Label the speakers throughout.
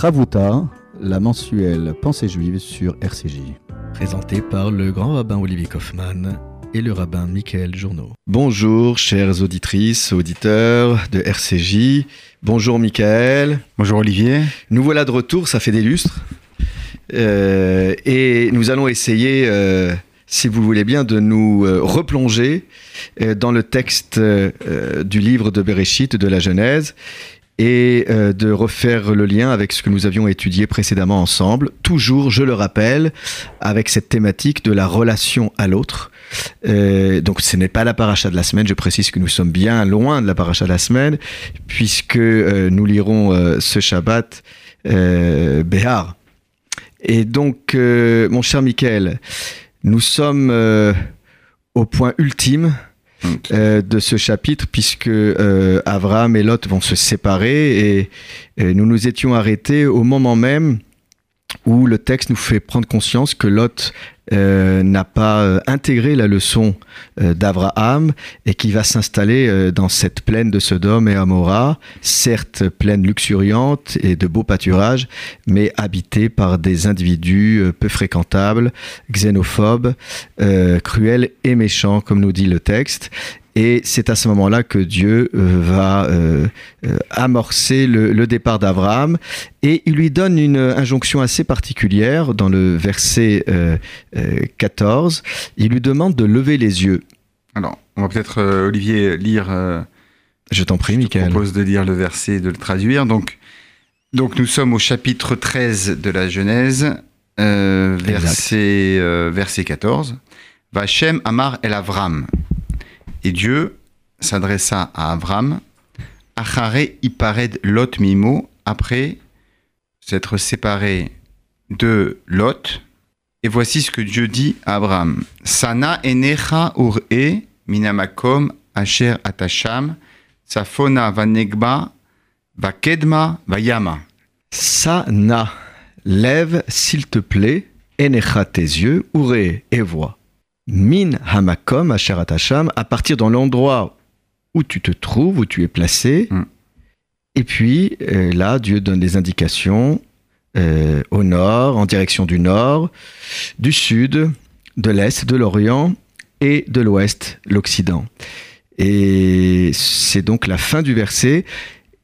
Speaker 1: Ravuta, la mensuelle Pensée juive sur RCJ. Présentée par le grand rabbin Olivier Kaufmann et le rabbin Michael Journeau. Bonjour, chères auditrices, auditeurs de RCJ. Bonjour, Michael.
Speaker 2: Bonjour, Olivier.
Speaker 1: Nous voilà de retour, ça fait des lustres. Euh, et nous allons essayer, euh, si vous voulez bien, de nous euh, replonger dans le texte du livre de Bereshit, de la Genèse, et de refaire le lien avec ce que nous avions étudié précédemment ensemble, toujours, je le rappelle, avec cette thématique de la relation à l'autre. donc ce n'est pas la paracha de la semaine, je précise que nous sommes bien loin de la paracha de la semaine, puisque nous lirons ce Shabbat Béhar. Et donc, euh, mon cher Michael, nous sommes euh, au point ultime euh, de ce chapitre puisque Abraham et Lot vont se séparer et, nous nous étions arrêtés au moment même où le texte nous fait prendre conscience que Lot euh, n'a pas euh, intégré la leçon euh, d'Abraham et qui va s'installer dans cette plaine de Sodome et Amora, certes plaine luxuriante et de beaux pâturages, mais habitée par des individus peu fréquentables, xénophobes, cruels et méchants, comme nous dit le texte. Et c'est à ce moment-là que Dieu euh, va euh, euh, amorcer le, départ d'Abraham et il lui donne une injonction assez particulière dans le verset 14. Il lui demande de lever les yeux.
Speaker 2: Alors, on va peut-être, Olivier, lire.
Speaker 1: je t'en prie, Michael.
Speaker 2: Je propose de lire le verset et de le traduire. Donc, donc nous sommes au chapitre 13 de la Genèse, verset, verset 14. Vachem Amar El Avram. Et Dieu s'adressa à Avram, Achare ipared Lot mimo, après s'être séparé de Lot. Et voici ce que Dieu dit à Abraham. Sana enecha ur-e minamakom asher atasham, safona vanegba, vakedma vayama.
Speaker 1: Sana, lève s'il te plaît, enecha tes yeux, ure et vois. Min Hamakom, Asheratasham, à partir de l'endroit où tu te trouves, où tu es placé. Mm. Et puis euh, là, Dieu donne des indications euh, au nord, en direction du nord, du sud, de l'est, de l'orient et de l'ouest, l'occident. Et c'est donc la fin du verset.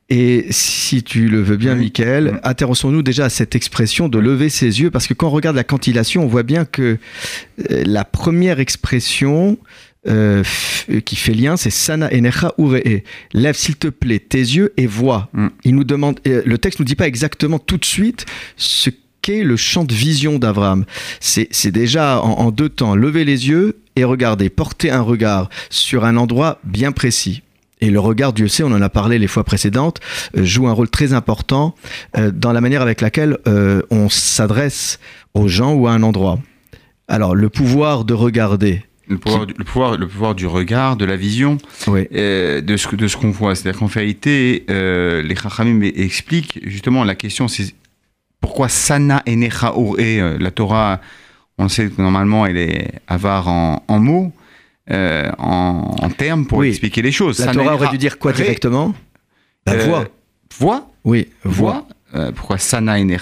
Speaker 1: Et si tu le veux bien, Michael, intéressons-nous déjà à cette expression de lever ses yeux, parce que quand on regarde la cantillation, on voit bien que euh, la première expression euh, qui fait lien, c'est Sana Enecha Uree. Lève s'il te plaît tes yeux et vois. Mm. Il nous demande, le texte nous dit pas exactement tout de suite ce qu'est le champ de vision d'Abraham. C'est déjà en, en deux temps, lever les yeux et regarder, porter un regard sur un endroit bien précis. Et le regard, Dieu sait, on en a parlé les fois précédentes, euh, joue un rôle très important euh, dans la manière avec laquelle euh, on s'adresse aux gens ou à un endroit. Alors, le pouvoir de regarder.
Speaker 2: Le pouvoir, du, le pouvoir, le pouvoir du regard, de la vision, de ce, de ce qu'on voit. C'est-à-dire qu'en réalité, les Chachamim expliquent justement la question, c'est pourquoi Sana et Necha la Torah, on sait que normalement elle est avare en, en mots, euh, en, termes pour expliquer les choses.
Speaker 1: La Torah aurait dû dire quoi directement
Speaker 2: La euh, voix. Voix
Speaker 1: Oui, voix.
Speaker 2: Euh, pourquoi Sana et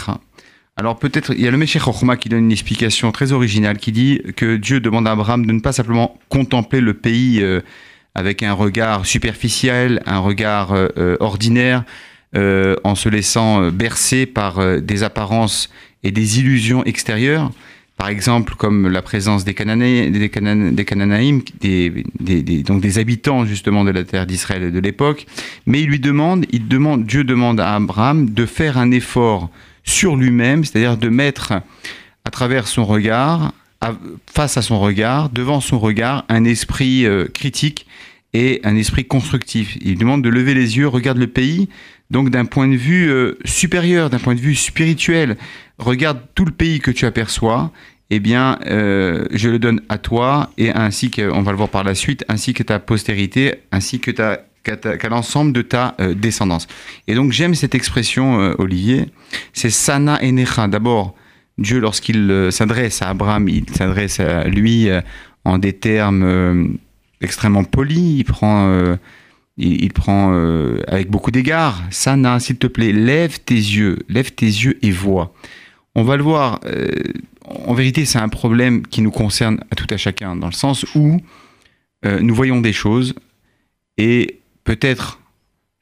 Speaker 2: alors peut-être, il y a le Meshech Chochma qui donne une explication très originale, qui dit que Dieu demande à Abraham de ne pas simplement contempler le pays avec un regard superficiel, un regard ordinaire, en se laissant bercer par des apparences et des illusions extérieures, par exemple comme la présence des, Cananéens, des, des, donc des habitants justement de la terre d'Israël de l'époque, mais il lui demande, il demande, Dieu demande à Abraham de faire un effort sur lui-même, c'est-à-dire de mettre à travers son regard, face à son regard, devant son regard, un esprit euh, critique et un esprit constructif. Il demande de lever les yeux, regarde le pays, donc d'un point de vue euh, supérieur, d'un point de vue spirituel, regarde tout le pays que tu aperçois, eh bien, euh, je le donne à toi, et ainsi que, on va le voir par la suite, ainsi que ta postérité, ainsi que ta qu'à l'ensemble de ta euh, descendance. Et donc j'aime cette expression, Olivier, c'est Sana Enecha. D'abord, Dieu, lorsqu'il s'adresse à Abraham, il s'adresse à lui en des termes extrêmement polis, il prend il, prend euh, avec beaucoup d'égards. Sana, s'il te plaît, lève tes yeux, lève tes yeux et vois. On va le voir. Euh, en vérité, c'est un problème qui nous concerne à tout à chacun, dans le sens où euh, nous voyons des choses et peut-être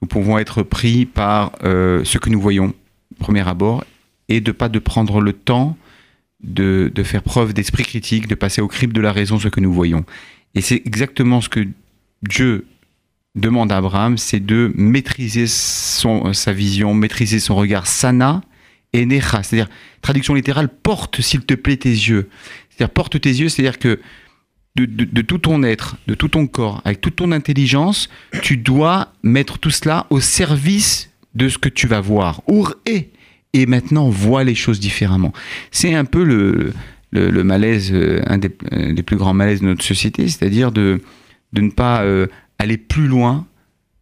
Speaker 2: nous pouvons être pris par ce que nous voyons, premier abord, et de pas de prendre le temps de, de faire preuve d'esprit critique, de passer au crible de la raison ce que nous voyons. Et c'est exactement ce que Dieu demande à Abraham, c'est de maîtriser sa vision, maîtriser son regard. Sana c'est-à-dire, traduction littérale, porte s'il te plaît tes yeux. C'est-à-dire, porte tes yeux, c'est-à-dire que de, tout ton être, de tout ton corps, avec toute ton intelligence, tu dois mettre tout cela au service de ce que tu vas voir. Our et et maintenant vois les choses différemment. C'est un peu le, malaise, euh, un des, plus grands malaises de notre société, c'est-à-dire de, de ne pas euh, aller plus loin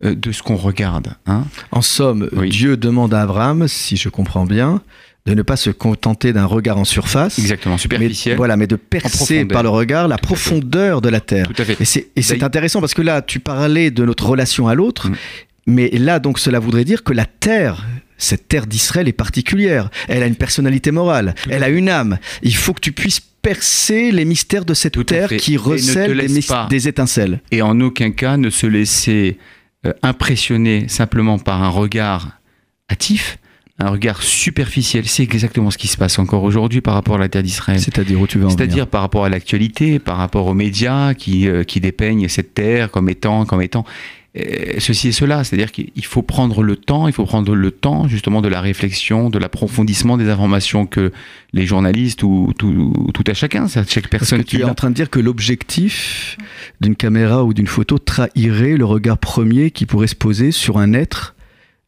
Speaker 2: de ce qu'on regarde. Hein.
Speaker 1: En somme, Dieu demande à Abraham, si je comprends bien, de ne pas se contenter d'un regard en surface.
Speaker 2: Exactement, superficiel.
Speaker 1: Mais, voilà, mais de percer par le regard la profondeur de la terre.
Speaker 2: Tout à fait.
Speaker 1: Et c'est intéressant parce que là, tu parlais de notre relation à l'autre, mm. mais là, donc, cela voudrait dire que la terre cette terre d'Israël est particulière. Elle a une personnalité morale. Elle a une âme. Il faut que tu puisses percer les mystères de cette terre qui recèle des, étincelles.
Speaker 2: Et en aucun cas ne se laisser euh, impressionner simplement par un regard hâtif, un regard superficiel. C'est exactement ce qui se passe encore aujourd'hui par rapport à la terre d'Israël.
Speaker 1: C'est-à-dire où tu veux
Speaker 2: C'est-à-dire par rapport à l'actualité, par rapport aux médias qui, euh, qui dépeignent cette terre comme étant, comme étant. Euh, ceci et cela. C'est-à-dire qu'il faut prendre le temps, il faut prendre le temps justement de la réflexion, de l'approfondissement des informations que les journalistes ou tout, à chacun, chaque personne
Speaker 1: qui tu es en train de dire que l'objectif d'une caméra ou d'une photo trahirait le regard premier qui pourrait se poser sur un être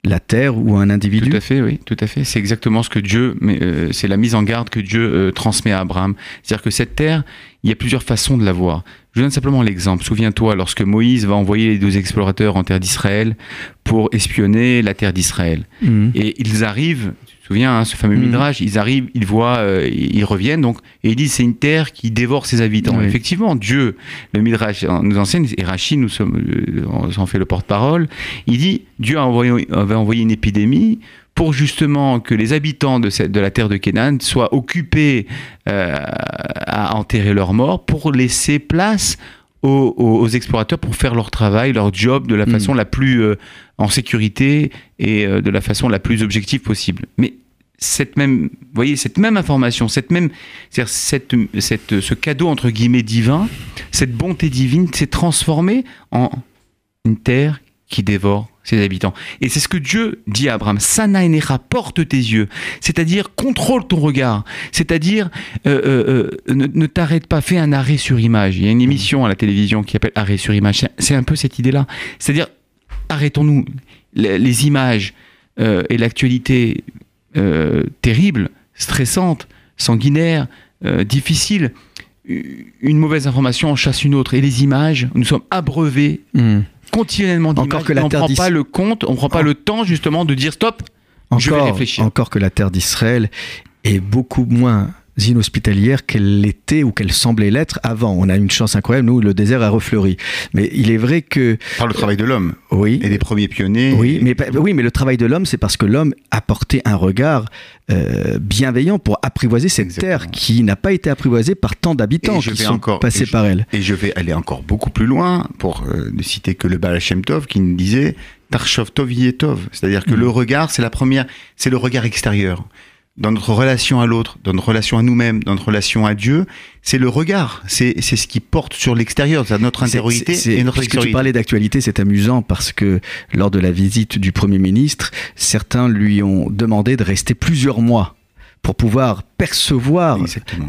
Speaker 1: la terre ou un individu
Speaker 2: Tout à fait, oui, tout à fait. C'est exactement ce que Dieu, mais euh, c'est la mise en garde que Dieu euh, transmet à Abraham. C'est-à-dire que cette terre, il y a plusieurs façons de la voir. Je donne simplement l'exemple. Souviens-toi, lorsque Moïse va envoyer les deux explorateurs en terre d'Israël pour espionner la terre d'Israël, mhm. et ils arrivent, souviens, hein, ce fameux mmh. midrash, ils arrivent, ils voient, euh, ils reviennent, donc, et ils disent c'est une terre qui dévore ses habitants. Effectivement, Dieu, le midrash nous enseigne, et Rachid nous sommes, euh, en fait le porte-parole, il dit Dieu a envoyé, avait envoyé une épidémie pour justement que les habitants de, cette, de la terre de Canaan soient occupés euh, à enterrer leurs morts pour laisser place aux, explorateurs pour faire leur travail, leur job de la hmm. façon la plus en sécurité et de la façon la plus objective possible. Mais cette même, voyez, cette même information, cette même, cette, cette, ce cadeau entre guillemets divin, cette bonté divine s'est transformée en une terre qui dévore ses habitants. Et c'est ce que Dieu dit à Abraham. Sana porte tes yeux. C'est-à-dire, contrôle ton regard. C'est-à-dire, euh, euh, euh, ne, t'arrête pas, fais un arrêt sur image. Il y a une émission à la télévision qui s'appelle Arrêt sur image. C'est un peu cette idée-là. C'est-à-dire, arrêtons-nous. Les, images et l'actualité terrible, stressante, sanguinaire, difficile. Une mauvaise information en chasse une autre. Et les images, nous sommes abreuvés hmm. Continuellement d'images. Encore que la on ne prend pas le compte, on ne prend pas le temps justement de dire stop, je vais réfléchir.
Speaker 1: Encore que la terre d'Israël est beaucoup moins inhospitalière qu'elle l'était ou qu'elle semblait l'être avant. On a une chance incroyable, nous, le désert a refleuri. Mais il est vrai que...
Speaker 2: Par le travail de l'homme.
Speaker 1: Oui.
Speaker 2: Et des premiers pionniers.
Speaker 1: Oui, mais, oui, mais le travail de l'homme, c'est parce que l'homme a porté un regard euh, bienveillant pour apprivoiser cette terre qui n'a pas été apprivoisée par tant d'habitants qui sont encore, passés par elle.
Speaker 2: Et je vais aller encore beaucoup plus loin pour euh, ne citer que le Baal Shem Tov qui nous disait Tarshov Tov Yetov. C'est-à-dire que mm. le regard, c'est la première, c'est le regard extérieur dans notre relation à l'autre, dans notre relation à nous-mêmes, dans notre relation à Dieu, c'est le regard, c'est ce qui porte sur l'extérieur, c'est notre intériorité et notre extériorité.
Speaker 1: tu parlais d'actualité, c'est amusant parce que lors de la visite du Premier ministre, certains lui ont demandé de rester plusieurs mois pour pouvoir percevoir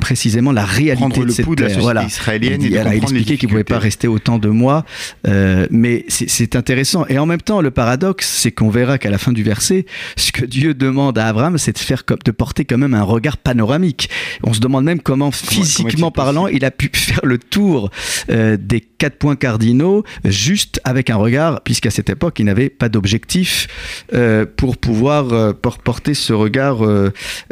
Speaker 1: précisément la réalité de cette terre.
Speaker 2: voilà. israélienne.
Speaker 1: Il, elle a expliqué qu'il ne pouvait pas rester autant de mois, euh, mais c'est intéressant. Et en même temps, le paradoxe, c'est qu'on verra qu'à la fin du verset, ce que Dieu demande à Abraham, c'est de faire comme, de porter quand même un regard panoramique. On se demande même comment, physiquement parlant, il a pu faire le tour euh, des quatre points cardinaux juste avec un regard, puisqu'à cette époque, il n'avait pas d'objectif euh, pour pouvoir porter ce regard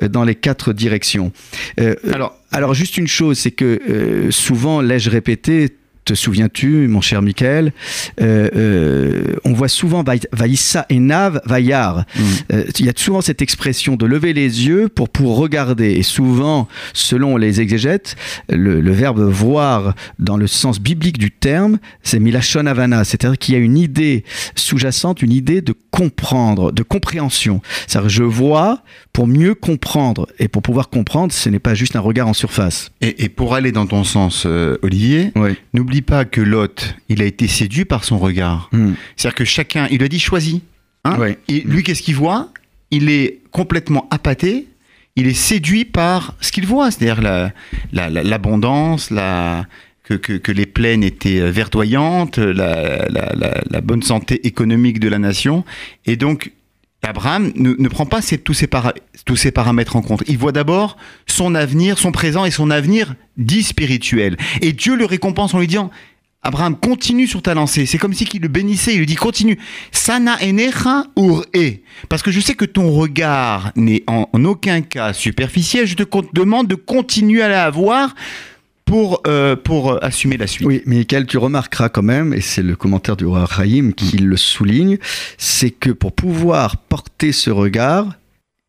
Speaker 1: dans les quatre directions. Euh, alors, alors, juste une chose, c'est que euh, souvent, l'ai-je répété, te souviens-tu, mon cher Michael, euh, euh, on voit souvent Vaïssa et Nav, Vaillard. Mm. Euh, il y a souvent cette expression de lever les yeux pour, pour regarder. Et souvent, selon les exégètes, le, verbe voir dans le sens biblique du terme, c'est milachon avana, c'est-à-dire qu'il y a une idée sous-jacente, une idée de comprendre, de compréhension. C'est-à-dire je vois pour mieux comprendre. Et pour pouvoir comprendre, ce n'est pas juste un regard en surface.
Speaker 2: Et, pour aller dans ton sens, Olivier, n'oublie pas que Lot, il a été séduit par son regard. Hmm. C'est-à-dire que chacun, il a dit choisis. Hein Et lui, qu'est-ce qu'il voit? Il est complètement appâté. Il est séduit par ce qu'il voit, c'est-à-dire l'abondance, la, que, les plaines étaient euh, verdoyantes, la, la, bonne santé économique de la nation. Et donc, Abraham ne, prend pas tous, ces paramètres en compte. Il voit d'abord son avenir, son présent et son avenir dit spirituel. Et Dieu le récompense en lui disant Abraham, continue sur ta lancée. C'est comme si qu'il le bénissait. Il lui dit continue. Sana enecha ur e. Parce que je sais que ton regard n'est en, aucun cas superficiel. Je te demande de continuer à l'avoir pour, euh, pour euh, assumer la suite.
Speaker 1: Oui, Michael, tu remarqueras quand même, et c'est le commentaire du roi Rahim qui le souligne, c'est que pour pouvoir porter ce regard,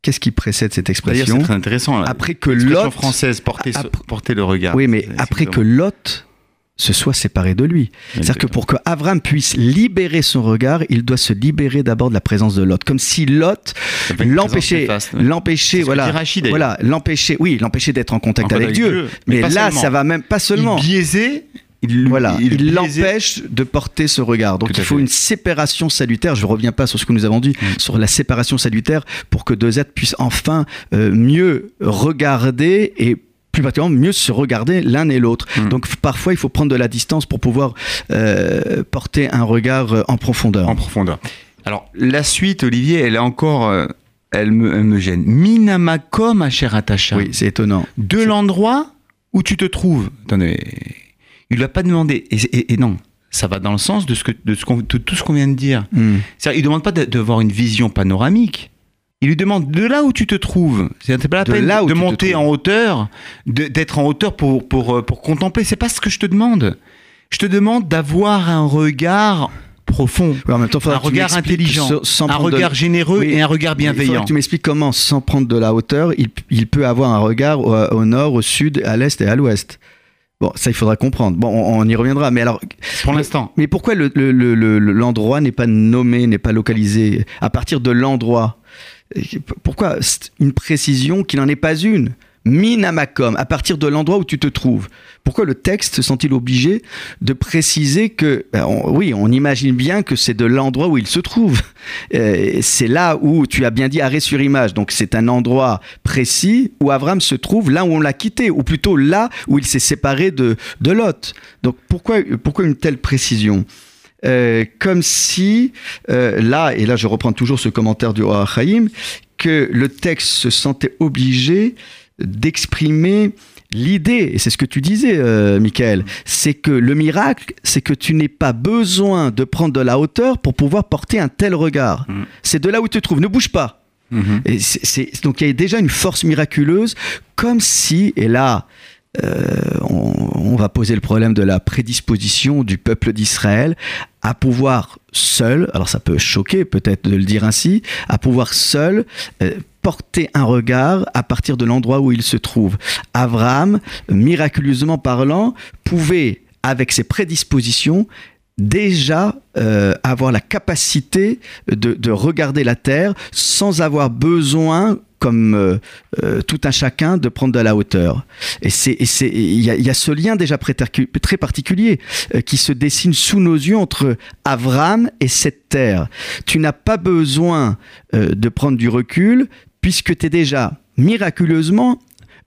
Speaker 1: Qu'est-ce qui précède cette expression
Speaker 2: C'est très intéressant.
Speaker 1: Après que Lot
Speaker 2: française porter, porter le regard.
Speaker 1: Oui, mais après que Lot se soit séparé de lui. C'est-à-dire que pour que Avram puisse libérer son regard, il doit se libérer d'abord de la présence de Lot, comme si Lot l'empêchait, l'empêchait, voilà, voilà, l'empêchait, oui, l'empêchait d'être en contact avec, Dieu. Mais, là, ça va même pas seulement.
Speaker 2: Il biaisé
Speaker 1: il, voilà, il l'empêche de porter ce regard. Donc il faut une séparation salutaire. Je ne reviens pas sur ce que nous avons dit, mm. sur la séparation salutaire, pour que deux êtres puissent enfin euh, mieux regarder et plus particulièrement mieux se regarder l'un et l'autre. Hmm. Donc parfois il faut prendre de la distance pour pouvoir euh, porter un regard euh, en profondeur.
Speaker 2: En profondeur. Alors la suite, Olivier, elle est encore, euh, elle, me, me, gêne. Minamakom, ma chère Atacha.
Speaker 1: Oui, c'est étonnant.
Speaker 2: De l'endroit où tu te trouves. Attendez, il lui a pas demandé. Et, non, ça va dans le sens de, ce que, de, ce tout ce qu'on vient de dire. Hmm. Il ne demande pas d'avoir une vision panoramique. Il lui demande de là où tu te trouves? C'est pas la de peine là où de monter en hauteur, d'être en hauteur pour, pour, euh, pour contempler. C'est pas ce que je te demande. Je te demande d'avoir un regard profond,
Speaker 1: en même temps, un
Speaker 2: regard intelligent, un regard généreux et un regard bienveillant.
Speaker 1: tu m'expliques comment, sans prendre de la hauteur, il, il peut avoir un regard au, nord, au sud, à l'est et à l'ouest. Bon, ça, il faudra comprendre. Bon, on, y reviendra. Mais alors,
Speaker 2: pour l'instant.
Speaker 1: Mais pourquoi l'endroit le, n'est pas nommé, n'est pas localisé? À partir de l'endroit, pourquoi? Une précision qui n'en est pas une Minamakom, à partir de l'endroit où tu te trouves. Pourquoi le texte se sent-il obligé de préciser que, ben, oui, on imagine bien que c'est de l'endroit où il se trouve. C'est là où tu as bien dit arrêt sur image. Donc c'est un endroit précis où Avram se trouve, là où on l'a quitté, ou plutôt là où il s'est séparé de, de Lot. Donc pourquoi, pourquoi une telle précision? Euh, comme si, euh, là, et là je reprends toujours ce commentaire du roi Chaim, que le texte se sentait obligé d'exprimer l'idée, et c'est ce que tu disais, euh, Michael, c'est que le miracle, c'est que tu n'aies pas besoin de prendre de la hauteur pour pouvoir porter un tel regard. Mm. C'est de là où tu te trouves, ne bouge pas. Mm-hmm. Et c'est, donc il y a déjà une force miraculeuse, comme si, et là, euh, on, va poser le problème de la prédisposition du peuple d'Israël à pouvoir seul, alors ça peut choquer peut-être de le dire ainsi, à pouvoir seul euh, porter un regard à partir de l'endroit où il se trouve. Abraham, miraculeusement parlant, pouvait, avec ses prédispositions, déjà euh, avoir la capacité de, de, regarder la terre sans avoir besoin comme euh, euh, tout un chacun, de prendre de la hauteur. Et c'est, il y, y a, ce lien déjà très particulier qui se dessine sous nos yeux entre Avram et cette terre. Tu n'as pas besoin de prendre du recul puisque tu es déjà miraculeusement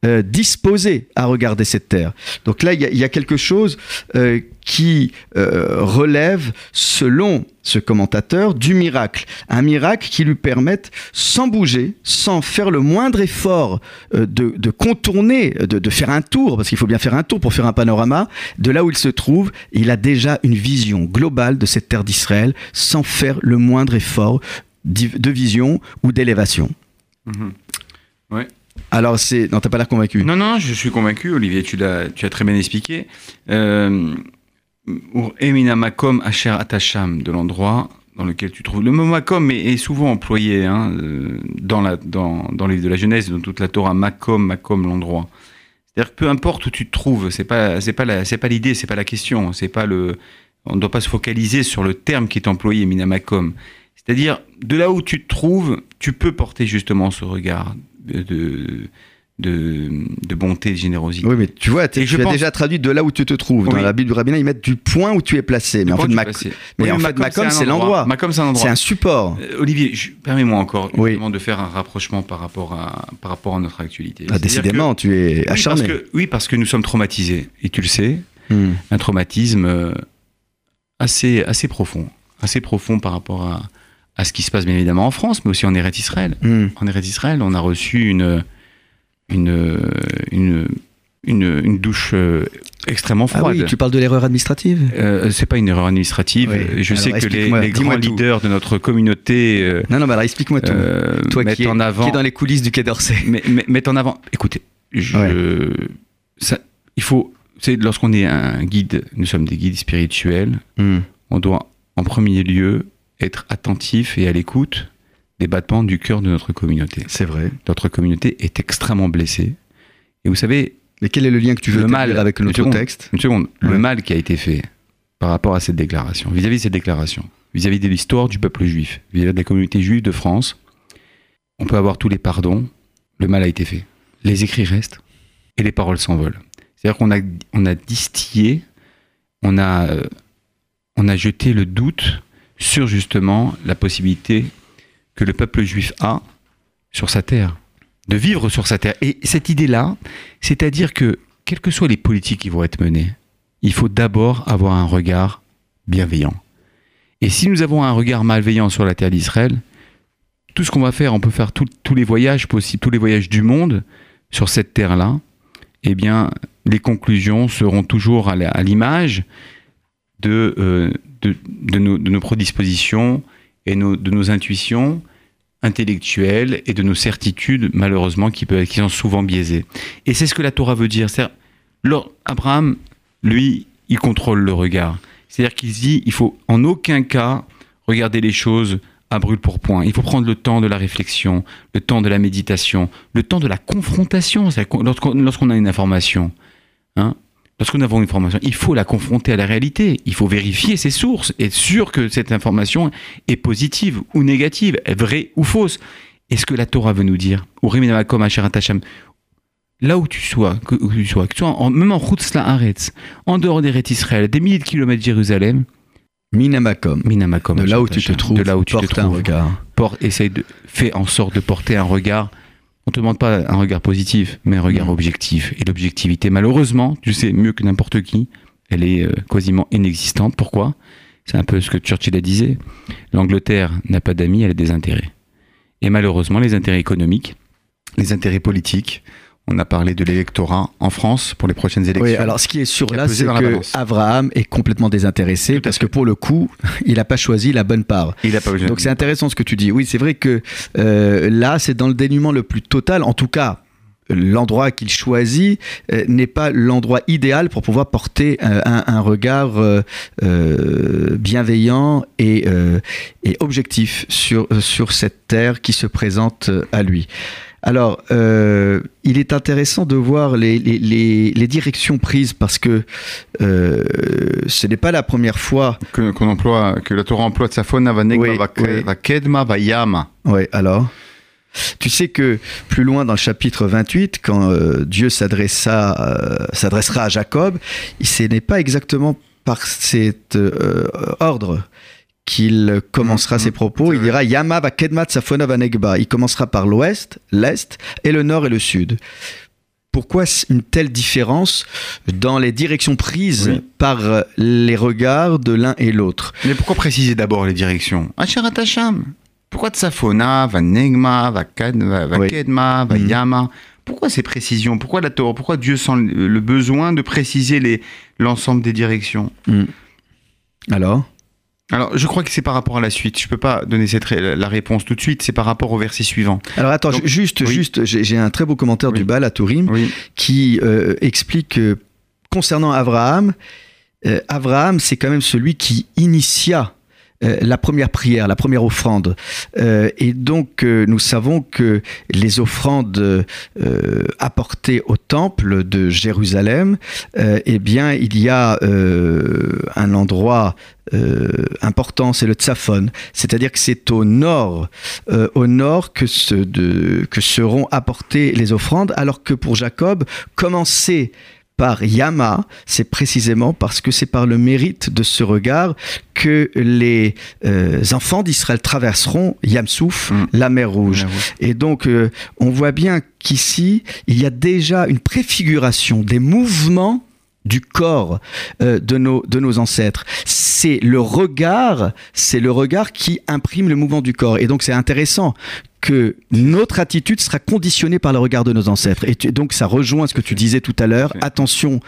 Speaker 1: euh, disposé à regarder cette terre. Donc là, il y, a quelque chose euh, qui euh, relève, selon ce commentateur, du miracle. Un miracle qui lui permette, sans bouger, sans faire le moindre effort de, contourner, de, faire un tour, parce qu'il faut bien faire un tour pour faire un panorama, de là où il se trouve, il a déjà une vision globale de cette terre d'Israël, sans faire le moindre effort de vision ou d'élévation.
Speaker 2: Mmh. Ouais.
Speaker 1: Alors, c'est. Non, t'as pas l'air convaincu.
Speaker 2: Non, non, je suis convaincu, Olivier, tu, l'as, tu as très bien expliqué. Euh, Emina Makom Asher Atasham, de l'endroit dans lequel tu trouves. Le mot Makom est, souvent employé hein, euh, dans, la, dans, dans le livre de la Genèse, dans toute la Torah. Makom, Makom, l'endroit. C'est-à-dire que peu importe où tu te trouves, c'est pas c'est pas c'est pas l'idée, c'est pas la question, c'est pas le on ne doit pas se focaliser sur le terme qui est employé Minamakom. C'est-à-dire de là où tu te trouves, tu peux porter justement ce regard de de, de bonté, de générosité.
Speaker 1: Oui, mais tu vois, tu as déjà traduit de là où tu te trouves. Dans la Bible du rabbinat, ils mettent du point où tu es placé. Mais en fait, Mac... mais en fait, Macom, c'est l'endroit.
Speaker 2: Macom, c'est un endroit.
Speaker 1: C'est un support.
Speaker 2: Euh, Olivier, permets-moi encore de faire un rapprochement par rapport à, par rapport à notre actualité.
Speaker 1: Ah, décidément, tu es acharné.
Speaker 2: Oui parce, que, oui, parce que nous sommes traumatisés. Et tu le sais, hmm. un traumatisme euh, assez, assez profond. Assez profond par rapport à, à ce qui se passe bien évidemment en France, mais aussi en Eretz Israël. Hmm. En Eretz Israël, on a reçu une une, une, une, douche euh, extrêmement froide. Ah
Speaker 1: oui, tu parles de l'erreur administrative?
Speaker 2: Euh, C'est pas une erreur administrative. Je sais que les, grands leaders de notre communauté.
Speaker 1: Euh, non, non, mais alors explique-moi tout. Euh, Toi qui est, en avant, qui est dans les coulisses du Quai d'Orsay.
Speaker 2: Mettent en avant. Écoutez, je, ça, il faut. C'est lorsqu'on est un guide, nous sommes des guides spirituels. Hmm. On doit en premier lieu être attentif et à l'écoute des battements du cœur de notre communauté.
Speaker 1: C'est vrai.
Speaker 2: Notre communauté est extrêmement blessée. Et vous savez.
Speaker 1: Mais quel est le lien que tu veux le mal avec notre texte
Speaker 2: Une seconde. Le mal qui a été fait par rapport à cette déclaration, vis-à-vis de cette déclaration, vis-à-vis de l'histoire du peuple juif, vis-à-vis de la communauté juive de France, on peut avoir tous les pardons. Le mal a été fait. Les écrits restent et les paroles s'envolent. C'est-à-dire qu'on a, on a distillé, on a, euh, on a jeté le doute sur justement la possibilité que le peuple juif a sur sa terre, de vivre sur sa terre. Et cette idée-là, c'est-à-dire que, quelles que soient les politiques qui vont être menées, il faut d'abord avoir un regard bienveillant. Et si nous avons un regard malveillant sur la terre d'Israël, tout ce qu'on va faire, on peut faire tous les voyages possibles, tous les voyages du monde sur cette terre-là, eh bien, les conclusions seront toujours à l'image de, euh, de, nos, de, nos, prédispositions, et de nos intuitions intellectuelles et de nos certitudes, malheureusement, qui, peuvent, qui sont souvent biaisées. Et c'est ce que la Torah veut dire. C'est Abraham, lui, il contrôle le regard. C'est-à-dire qu'il dit, il faut en aucun cas regarder les choses à brûle pour point. Il faut prendre le temps de la réflexion, le temps de la méditation, le temps de la confrontation. Lorsqu'on a une information, hein, Lorsque nous avons une information, il faut la confronter à la réalité. Il faut vérifier ses sources, être sûr que cette information est positive ou négative, est vraie ou fausse. Est-ce que la Torah veut nous dire, ou là où tu sois, que, tu sois, que tu sois même en Chutzla en dehors des rêtes Israël, des milliers de kilomètres de Jérusalem,
Speaker 1: Minamakom.
Speaker 2: Minamakom.
Speaker 1: De là où tu te trouves. De là où tu porte te trouves. un regard.
Speaker 2: Porte, essaye de, fais en sorte de porter un regard on te demande pas un regard positif, mais un regard objectif. Et l'objectivité, malheureusement, tu sais mieux que n'importe qui, elle est euh, quasiment inexistante. Pourquoi? C'est un peu ce que Churchill a disait. L'Angleterre n'a pas d'amis, elle a des intérêts. Et malheureusement, les intérêts économiques, les intérêts politiques, on a parlé de l'électorat en France pour les prochaines élections. Oui,
Speaker 1: alors ce qui est sûr là, c'est que Abraham est complètement désintéressé parce que pour le coup, il n'a pas choisi la bonne part.
Speaker 2: Il a pas
Speaker 1: Donc c'est intéressant ce que tu dis. Oui, c'est vrai que euh, là, c'est dans le dénuement le plus total. En tout cas, l'endroit qu'il choisit euh, n'est pas l'endroit idéal pour pouvoir porter euh, un, regard bienveillant et, et, objectif sur, sur cette terre qui se présente à lui. Alors, euh, il est intéressant de voir les, directions prises parce que euh, ce n'est pas la première fois
Speaker 2: que qu'on emploie, que la Torah emploie Tsafona, Vanegma, Kedma, Vayama.
Speaker 1: Oui, alors. Tu sais que plus loin dans le chapitre 28, quand euh, Dieu s'adressa, s'adressera à Jacob, ce n'est pas exactement par cet ordre qu'il commencera ses propos. Il dira Yama va kedmat safona vanegba. Il commencera par l'ouest, l'est, et le nord et le sud. Pourquoi une telle différence dans les directions prises par les regards de l'un et l'autre?
Speaker 2: Mais pourquoi préciser d'abord les directions? Asheratasham. Pourquoi Tsafona, Vanegma, va Kedma, va mm. Yama? Pourquoi ces précisions? Pourquoi la Torah? Pourquoi Dieu sent le besoin de préciser l'ensemble des directions? Mm.
Speaker 1: Alors?
Speaker 2: Alors, je crois que c'est par rapport à la suite. Je peux pas donner cette la réponse tout de suite. C'est par rapport au verset suivant.
Speaker 1: Alors, attends, juste, juste, j'ai un très beau commentaire du Baal à Tourim qui euh, explique que concernant Abraham, euh, Abraham, c'est quand même celui qui initia euh, la première prière, la première offrande. Euh, et donc, euh, nous savons que les offrandes apportées au temple de Jérusalem, eh bien, il y a un endroit important, c'est le Tsaphon, c'est-à-dire que c'est au nord, au nord que, que seront apportées les offrandes, alors que pour Jacob, commencer par Yama, c'est précisément parce que c'est par le mérite de ce regard que les euh, enfants d'Israël traverseront Yamsouf, mm. la mer Rouge. Et donc, euh, on voit bien qu'ici, il y a déjà une préfiguration des mouvements du corps euh, de, nos, de nos ancêtres. C'est le regard, c'est le regard qui imprime le mouvement du corps. Et donc c'est intéressant que notre attitude sera conditionnée par le regard de nos ancêtres. Et donc ça rejoint ce que tu disais tout à l'heure. Attention,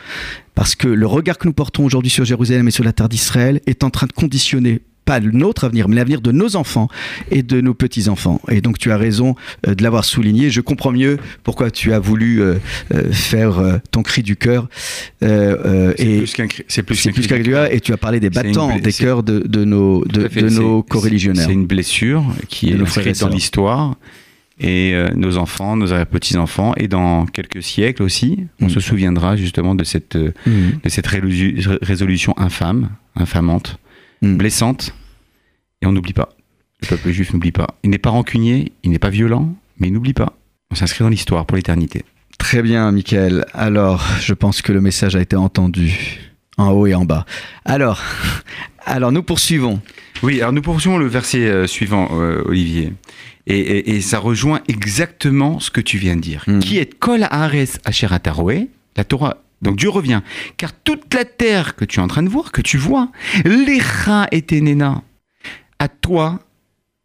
Speaker 1: parce que le regard que nous portons aujourd'hui sur Jérusalem et sur la terre d'Israël est en train de conditionner pas notre avenir, mais l'avenir de nos enfants et de nos petits-enfants. Et donc tu as raison euh, de l'avoir souligné. Je comprends mieux pourquoi tu as voulu euh, euh, faire ton cri du cœur.
Speaker 2: c'est plus qu'un cri,
Speaker 1: Et tu as parlé des battants, des cœurs de, nos, de, nos co-religionnaires.
Speaker 2: C'est une blessure qui est inscrite dans l'histoire. Et nos enfants, nos petits-enfants, et dans quelques siècles aussi, on mm. se souviendra justement de cette, mm. de cette résolution infâme, infamante, Hmm. blessante, et on n'oublie pas. Le peuple juif n'oublie pas. Il n'est pas rancunier, il n'est pas violent, mais il n'oublie pas. On s'inscrit dans l'histoire pour l'éternité.
Speaker 1: Très bien, Michael. Alors, je pense que le message a été entendu en haut et en bas. Alors, alors nous poursuivons.
Speaker 2: Oui, alors nous poursuivons le verset euh, suivant, euh, Olivier. Et, ça rejoint exactement ce que tu viens de dire. Hmm. Qui est Kol Haares Asher La Torah donc Dieu revient. Car toute la terre que tu es en train de voir, que tu vois, l'Echa et Ténéna, à toi,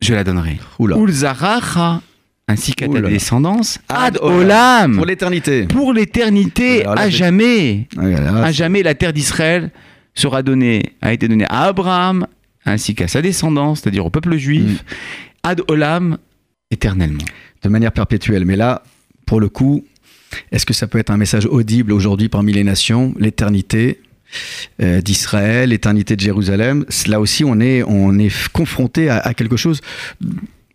Speaker 2: je la donnerai. Ulzaracha, ainsi qu'à ta descendance, ad olam.
Speaker 1: Pour l'éternité.
Speaker 2: Pour l'éternité, à jamais. Ah, à jamais, la terre d'Israël sera donnée, a été donnée à Abraham, ainsi qu'à sa descendance, c'est-à-dire au peuple juif, mm. ad olam, éternellement.
Speaker 1: De manière perpétuelle. Mais là, pour le coup, est-ce que ça peut être un message audible aujourd'hui parmi les nations L'éternité euh, d'Israël, l'éternité de Jérusalem? Là aussi, on est, on est confronté à, quelque chose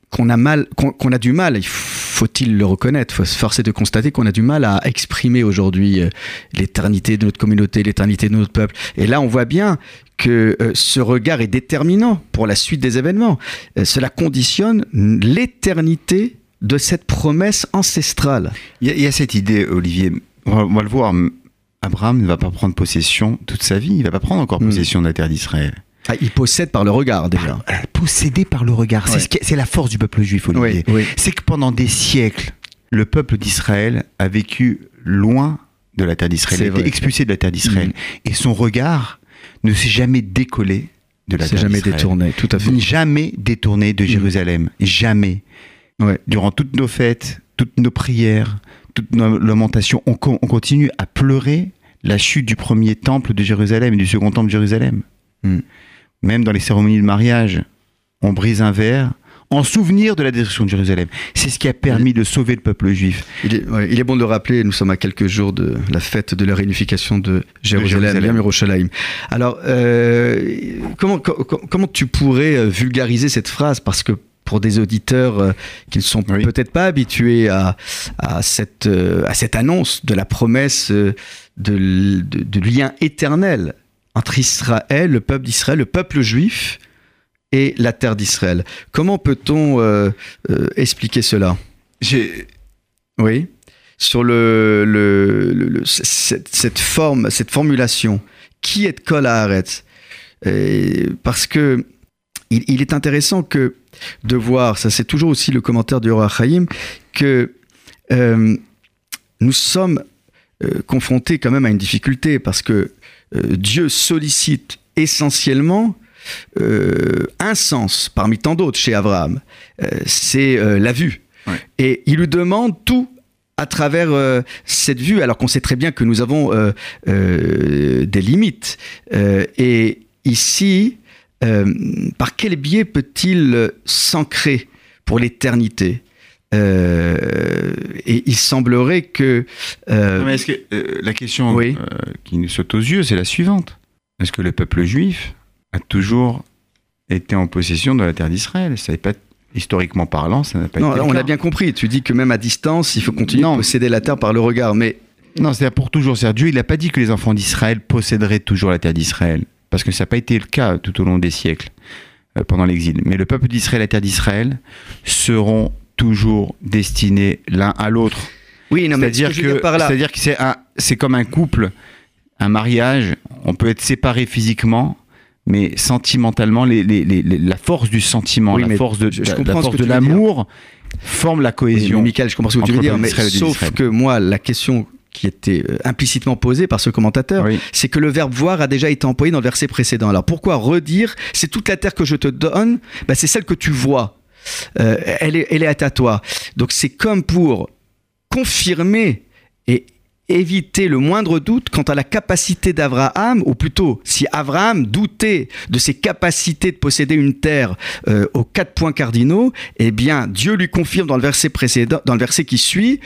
Speaker 1: qu'on a mal, qu'on a du mal, faut-il le reconnaître, faut se forcer de constater qu'on a du mal à exprimer aujourd'hui euh, l'éternité de notre communauté, l'éternité de notre peuple. Et là, on voit bien que euh, ce regard est déterminant pour la suite des événements. cela conditionne l'éternité de cette promesse ancestrale.
Speaker 2: Il y, a cette idée, Olivier, on va, le voir, Abraham ne va pas prendre possession toute sa vie, il ne va pas prendre encore hmm. possession de la terre d'Israël.
Speaker 1: Ah, il possède par le regard déjà.
Speaker 2: Ah, possédé par le regard, c'est la force du peuple juif, Olivier. C'est que pendant des siècles, le peuple d'Israël a vécu loin de la terre d'Israël, il a été expulsé de la terre d'Israël. Hmm. Et son regard ne s'est jamais décollé de la terre
Speaker 1: jamais détourné, tout à fait.
Speaker 2: Jamais détourné de hmm. Jérusalem, jamais. Durant toutes nos fêtes, toutes nos prières, toute nos lamentations, on, continue à pleurer la chute du premier temple de Jérusalem et du second temple de Jérusalem. Hmm. Même dans les cérémonies de mariage, on brise un verre en souvenir de la destruction de Jérusalem. C'est ce qui a permis de sauver le peuple juif.
Speaker 1: Il est, bon de le rappeler, nous sommes à quelques jours de la fête de la réunification de Jérusalem, Jérusalem. Alors, euh, comment, comment tu pourrais euh, vulgariser cette phrase? Parce que pour des auditeurs euh, qui ne sont peut-être pas habitués à, cette, euh, à cette annonce de la promesse euh, de, de, lien éternel entre Israël, le peuple d'Israël, le peuple juif et la terre d'Israël. Comment peut-on expliquer cela? Oui. Sur le, le, cette, forme, cette formulation, qui est Kol Haaretz? Parce que il, est intéressant que de voir, ça c'est toujours aussi le commentaire du roi Chaim, que euh, nous sommes euh, confrontés quand même à une difficulté parce que euh, Dieu sollicite essentiellement un sens parmi tant d'autres chez Abraham, c'est la vue. Et il lui demande tout à travers cette vue, alors qu'on sait très bien que nous avons des limites. et ici, par quel biais peut-il s'ancrer pour l'éternité euh, et il semblerait que.
Speaker 2: Euh, que la question qui nous saute aux yeux, c'est la suivante. Parce que le peuple juif a toujours été en possession de la terre d'Israël? Ça n'est pas historiquement parlant, ça n'a pas
Speaker 1: Non,
Speaker 2: été.
Speaker 1: on l'a bien compris. Tu dis que même à distance, il faut continuer
Speaker 2: Non.
Speaker 1: de posséder la terre par le regard. Mais
Speaker 2: Non, c'est pour toujours. Dieu, il n'a pas dit que les enfants d'Israël posséderaient toujours la terre d'Israël, parce que ça n'a pas été le cas tout au long des siècles euh, pendant l'exil. Mais le peuple d'Israël et la terre d'Israël seront toujours destinés l'un à l'autre.
Speaker 1: oui, non, mais ce
Speaker 2: C'est-à-dire
Speaker 1: que
Speaker 2: c'est-à-dire que c'est comme un couple, un mariage. On peut être séparé physiquement, mais sentimentalement, les, les- les- les- la force du sentiment,
Speaker 1: Oui,
Speaker 2: la force de,
Speaker 1: je- je
Speaker 2: la- force l'amour forme la
Speaker 1: Oui,
Speaker 2: cohésion.
Speaker 1: Michael, je comprends ce que tu veux dire, mais sauf que moi, la question qui était euh, implicitement posée par ce commentateur,
Speaker 2: Oui.
Speaker 1: c'est que le verbe voir a déjà été employé dans le verset précédent. Alors pourquoi redire C'est toute la terre que je te donne, bah, c'est celle que tu vois. Euh, elle, est, elle est à toi. Donc c'est comme pour confirmer et éviter le moindre doute quant à la capacité d'Abraham, ou plutôt si Abraham doutait de ses capacités de posséder une terre euh, aux quatre points cardinaux, eh bien Dieu lui confirme dans le verset précédent, dans le verset qui suit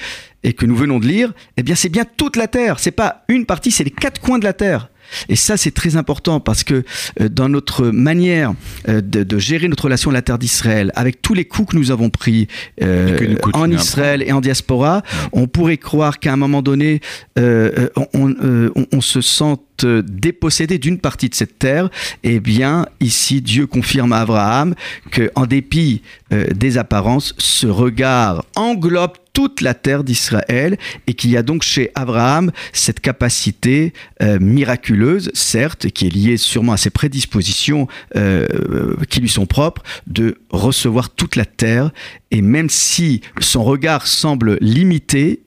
Speaker 1: et que nous venons de lire, eh bien c'est bien toute la terre, c'est pas une partie, c'est les quatre coins de la terre. Et ça, c'est très important parce que euh, dans notre manière euh, de, de gérer notre relation à la terre d'Israël, avec tous les coups que nous avons pris euh,
Speaker 2: nous
Speaker 1: en Israël et en diaspora, on pourrait croire qu'à un moment donné, on, on- on se sente euh, dépossédé d'une partie de cette terre. Eh bien, ici, Dieu confirme à Abraham que, en dépit euh, des apparences, ce regard englobe toute la terre d'Israël et qu'il y a donc chez Abraham cette capacité euh, miraculeuse, certes, qui est liée sûrement à ses prédispositions euh, qui lui sont propres, de recevoir toute la terre. Et même si son regard semble limité,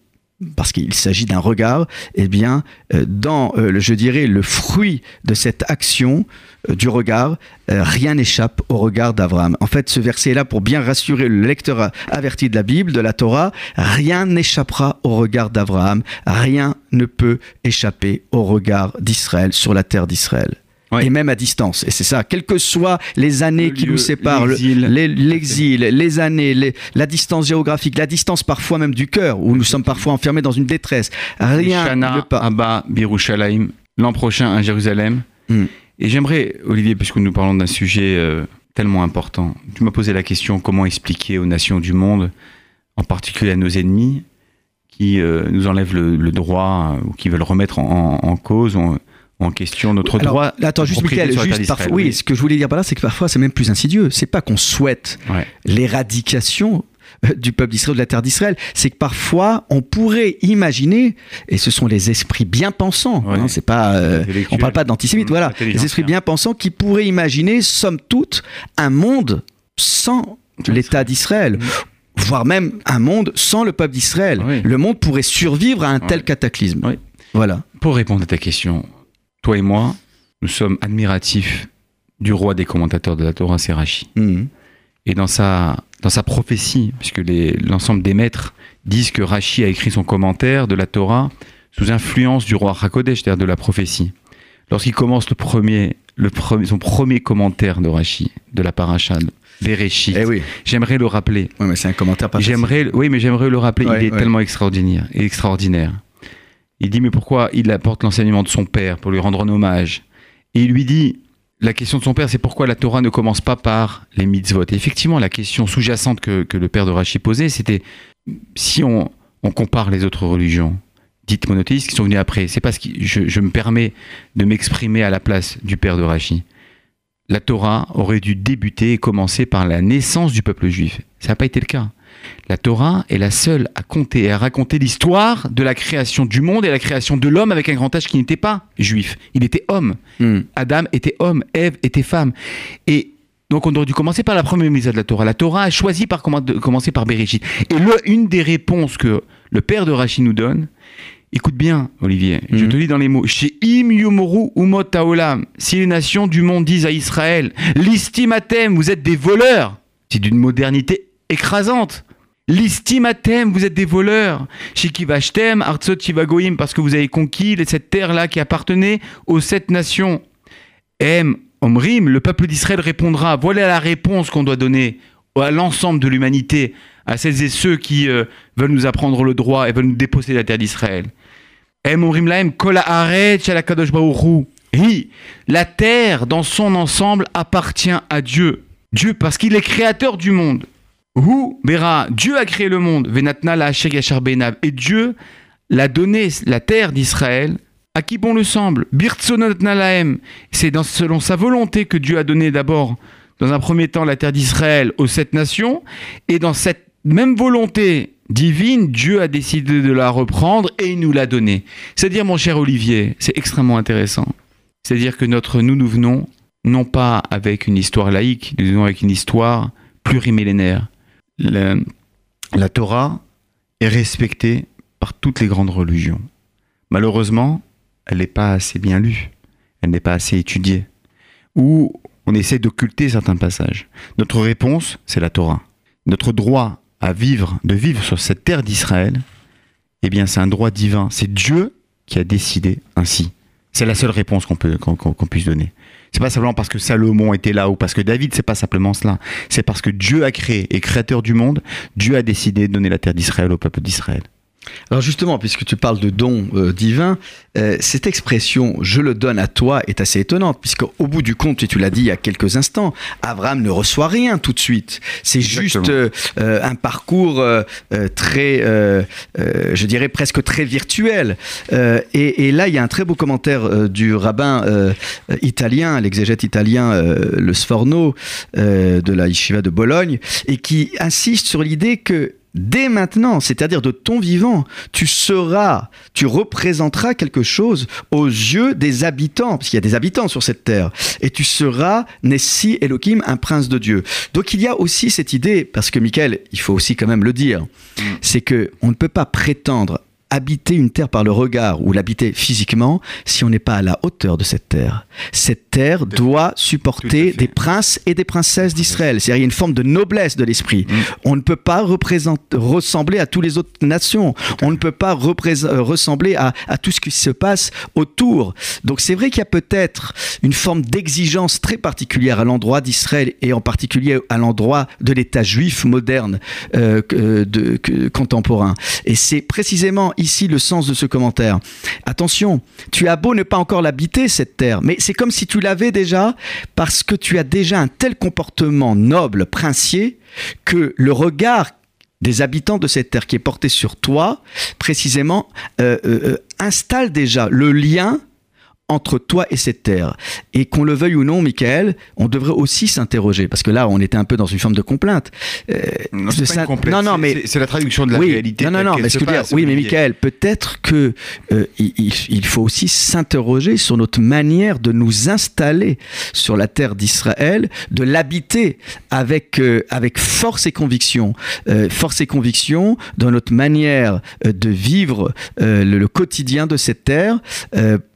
Speaker 1: parce qu'il s'agit d'un regard, eh bien, euh, dans, euh, je dirais, le fruit de cette action euh, du regard, rien n'échappe au regard d'Abraham. En fait, ce verset là pour bien rassurer le lecteur averti de la Bible, de la Torah. Rien n'échappera au regard d'Abraham. Rien ne peut échapper au regard d'Israël sur la terre d'Israël. Et même à distance. Et c'est ça, quelles que soient les années
Speaker 2: Le
Speaker 1: qui
Speaker 2: lieu,
Speaker 1: nous séparent, le-
Speaker 2: l'exil.
Speaker 1: les- années, les- la distance géographique, la distance parfois même du cœur, où nous sommes parfois enfermés dans une détresse. Rien ne
Speaker 2: Shana,
Speaker 1: pas.
Speaker 2: Abba, Birushalayim, l'an prochain à Jérusalem.
Speaker 1: Hmm.
Speaker 2: Et j'aimerais, Olivier, puisque nous parlons d'un sujet euh, tellement important, tu m'as posé la question comment expliquer aux nations du monde, en particulier à nos ennemis, qui euh, nous enlèvent le, le droit euh, ou qui veulent remettre en, en cause en, question notre
Speaker 1: Alors,
Speaker 2: droit.
Speaker 1: là, attends, juste, Michael, juste parfois, oui, ce que je voulais dire par là, c'est que parfois c'est même plus insidieux. C'est pas qu'on souhaite
Speaker 2: Ouais.
Speaker 1: l'éradication euh, du peuple d'Israël, de la terre d'Israël, c'est que parfois on pourrait imaginer, et ce sont les esprits bien pensants,
Speaker 2: Ouais.
Speaker 1: hein, c'est pas, euh, on parle pas d'antisémites,
Speaker 2: Mmh,
Speaker 1: voilà, les esprits bien pensants qui pourraient imaginer, somme toute, un monde sans l'État d'Israël. Voire même un monde sans le peuple d'Israël.
Speaker 2: Oui.
Speaker 1: Le monde pourrait survivre à un tel cataclysme.
Speaker 2: Oui.
Speaker 1: Voilà.
Speaker 2: Pour répondre à ta question, toi et moi, nous sommes admiratifs du roi des commentateurs de la Torah, c'est Rashi.
Speaker 1: Mhm.
Speaker 2: Et dans sa, dans sa prophétie, puisque l'ensemble des maîtres disent que Rashi a écrit son commentaire de la Torah sous influence du roi Hakodesh, c'est-à-dire de la prophétie. Lorsqu'il commence le premier, le premier, son premier commentaire de Rashi, de la paracha, Bereshit,
Speaker 1: Eh oui.
Speaker 2: j'aimerais le rappeler.
Speaker 1: Ouais, mais c'est un commentaire pas.
Speaker 2: J'aimerais, oui, mais j'aimerais le rappeler.
Speaker 1: Ouais,
Speaker 2: il est
Speaker 1: ouais.
Speaker 2: tellement extraordinaire, extraordinaire. Il dit mais pourquoi il apporte l'enseignement de son père pour lui rendre un hommage? Et il lui dit la question de son père, c'est pourquoi la Torah ne commence pas par les mitzvot? Et effectivement, la question sous-jacente que, que le père de Rachi posait, c'était si on, on compare les autres religions dites monothéistes qui sont venues après, c'est parce que je, je me permets de m'exprimer à la place du père de Rachi. La Torah aurait dû débuter et commencer par la naissance du peuple juif. Ça n'a pas été le cas. La Torah est la seule à compter et à raconter l'histoire de la création du monde et la création de l'homme avec un grand H qui n'était pas juif. Il était homme.
Speaker 1: Mhm.
Speaker 2: Adam était homme, Ève était femme. Et donc on aurait dû commencer par la première mise de la Torah. La Torah a choisi par commencer par Bereshit. Et le, une des réponses que le père de Rachid nous donne, écoute bien Olivier, je
Speaker 1: Mhm.
Speaker 2: te lis dans les mots, chez Im Yomoru Umot Haolam, si les nations du monde disent à Israël, l'istimatem, vous êtes des voleurs, c'est d'une modernité écrasante. L'istimatem, vous êtes des voleurs. Shikivashtem, Artsot Chivagoim, parce que vous avez conquis cette terre-là qui appartenait aux sept nations. Em, Omrim, le peuple d'Israël répondra. Voilà la réponse qu'on doit donner à l'ensemble de l'humanité, à celles et ceux qui euh, veulent nous apprendre le droit et veulent nous déposséder de la terre d'Israël. Em, Omrim Laem, Kol Haaretz Shel HaKadosh Baruch Hu. Oui, la terre dans son ensemble appartient à Dieu. Dieu parce qu'il est créateur du monde. Hu Bera, Dieu a créé le monde. Venatna la. Et Dieu l'a donné, la terre d'Israël, à qui bon le semble. Birtsonatna C'est selon sa volonté que Dieu a donné d'abord, dans un premier temps, la terre d'Israël aux sept nations. Et dans cette même volonté divine, Dieu a décidé de la reprendre et il nous l'a donnée. C'est-à-dire, mon cher Olivier, c'est extrêmement intéressant. C'est-à-dire que notre nous, nous venons non pas avec une histoire laïque, nous venons avec une histoire plurimillénaire. La, Torah est respectée par toutes les grandes religions. Malheureusement, elle n'est pas assez bien lue, elle n'est pas assez étudiée, ou on essaie d'occulter certains passages. Notre réponse, c'est la Torah. Notre droit à vivre, de vivre sur cette terre d'Israël, eh bien, c'est un droit divin. C'est Dieu qui a décidé ainsi. C'est la seule réponse qu'on puisse donner. C'est pas simplement parce que Salomon était là ou parce que David, c'est pas simplement cela. C'est parce que Dieu a créé et créateur du monde, Dieu a décidé de donner la terre d'Israël au peuple d'Israël.
Speaker 1: Alors justement, puisque tu parles de don euh, divin, euh, cette expression "je le donne à toi" est assez étonnante, puisque au bout du compte, et tu l'as dit il y a quelques instants, Abraham ne reçoit rien tout de suite. C'est juste euh, un parcours très, je dirais presque très virtuel. Et, et, là, il y a un très beau commentaire du rabbin italien, l'exégète italien, le Sforno de la yeshiva de Bologne, et qui insiste sur l'idée que dès maintenant, c'est-à-dire de ton vivant, tu seras, tu représenteras quelque chose aux yeux des habitants, parce qu'il y a des habitants sur cette terre, et tu seras Nessi Elohim, un prince de Dieu. Donc il y a aussi cette idée, parce que Michael, il faut aussi quand même le dire, mm. c'est que on ne peut pas prétendre habiter une terre par le regard ou l'habiter physiquement si on n'est pas à la hauteur de cette terre. Cette terre doit supporter des princes et des princesses d'Israël. C'est-à-dire il y a une forme de noblesse de l'esprit. Mm. On ne peut pas ressembler à toutes les autres nations. On ne peut pas euh, ressembler à, à, tout ce qui se passe autour. Donc c'est vrai qu'il y a peut-être une forme d'exigence très particulière à l'endroit d'Israël et en particulier à l'endroit de l'État juif moderne euh, de, contemporain. Et c'est précisément ici le sens de ce commentaire. Attention, tu as beau ne pas encore l'habiter, cette terre, mais c'est comme si tu l'avais déjà parce que tu as déjà un tel comportement noble, princier, que le regard des habitants de cette terre qui est porté sur toi, précisément, euh, euh, euh, installe déjà le lien entre toi et cette terre. Et qu'on le veuille ou non, Michael, on devrait aussi s'interroger, parce que là, on était un peu dans une forme de complainte.
Speaker 2: Euh, non, non, non, mais c'est la traduction de la réalité.
Speaker 1: Non, non, non, mais ce que dire, oui, mais Michael, peut-être que euh, il, faut aussi s'interroger sur notre manière de nous installer sur la terre d'Israël, de l'habiter avec euh, avec force et conviction, force et conviction dans notre manière de vivre le, le, quotidien de cette terre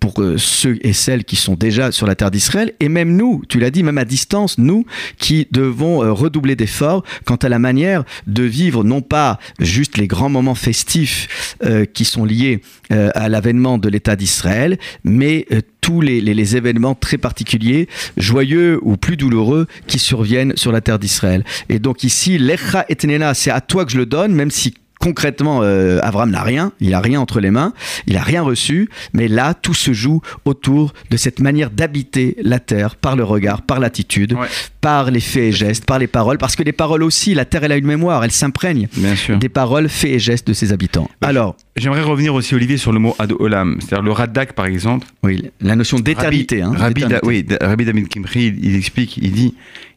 Speaker 1: pour ceux et celles qui sont déjà sur la terre d'Israël, et même nous, tu l'as dit, même à distance, nous qui devons euh, redoubler d'efforts quant à la manière de vivre non pas juste les grands moments festifs euh, qui sont liés euh, à l'avènement de l'État d'Israël, mais tous les, événements très particuliers, joyeux ou plus douloureux, qui surviennent sur la terre d'Israël. Et donc ici, l'Echa et c'est à toi que je le donne, même si concrètement, euh, Avram n'a rien, il a rien entre les mains, il a rien reçu, mais là, tout se joue autour de cette manière d'habiter la terre par le regard, par l'attitude, par les faits et gestes, par les paroles, parce que les paroles aussi, la terre, elle a une mémoire, elle s'imprègne des paroles, faits et gestes de ses habitants. Alors,
Speaker 2: j'aimerais revenir aussi Olivier sur le mot ad olam, c'est-à-dire le radak par exemple.
Speaker 1: Oui, la notion d'éternité.
Speaker 2: Rabbi, hein, oui, Rabbi David Kimri, il explique, il dit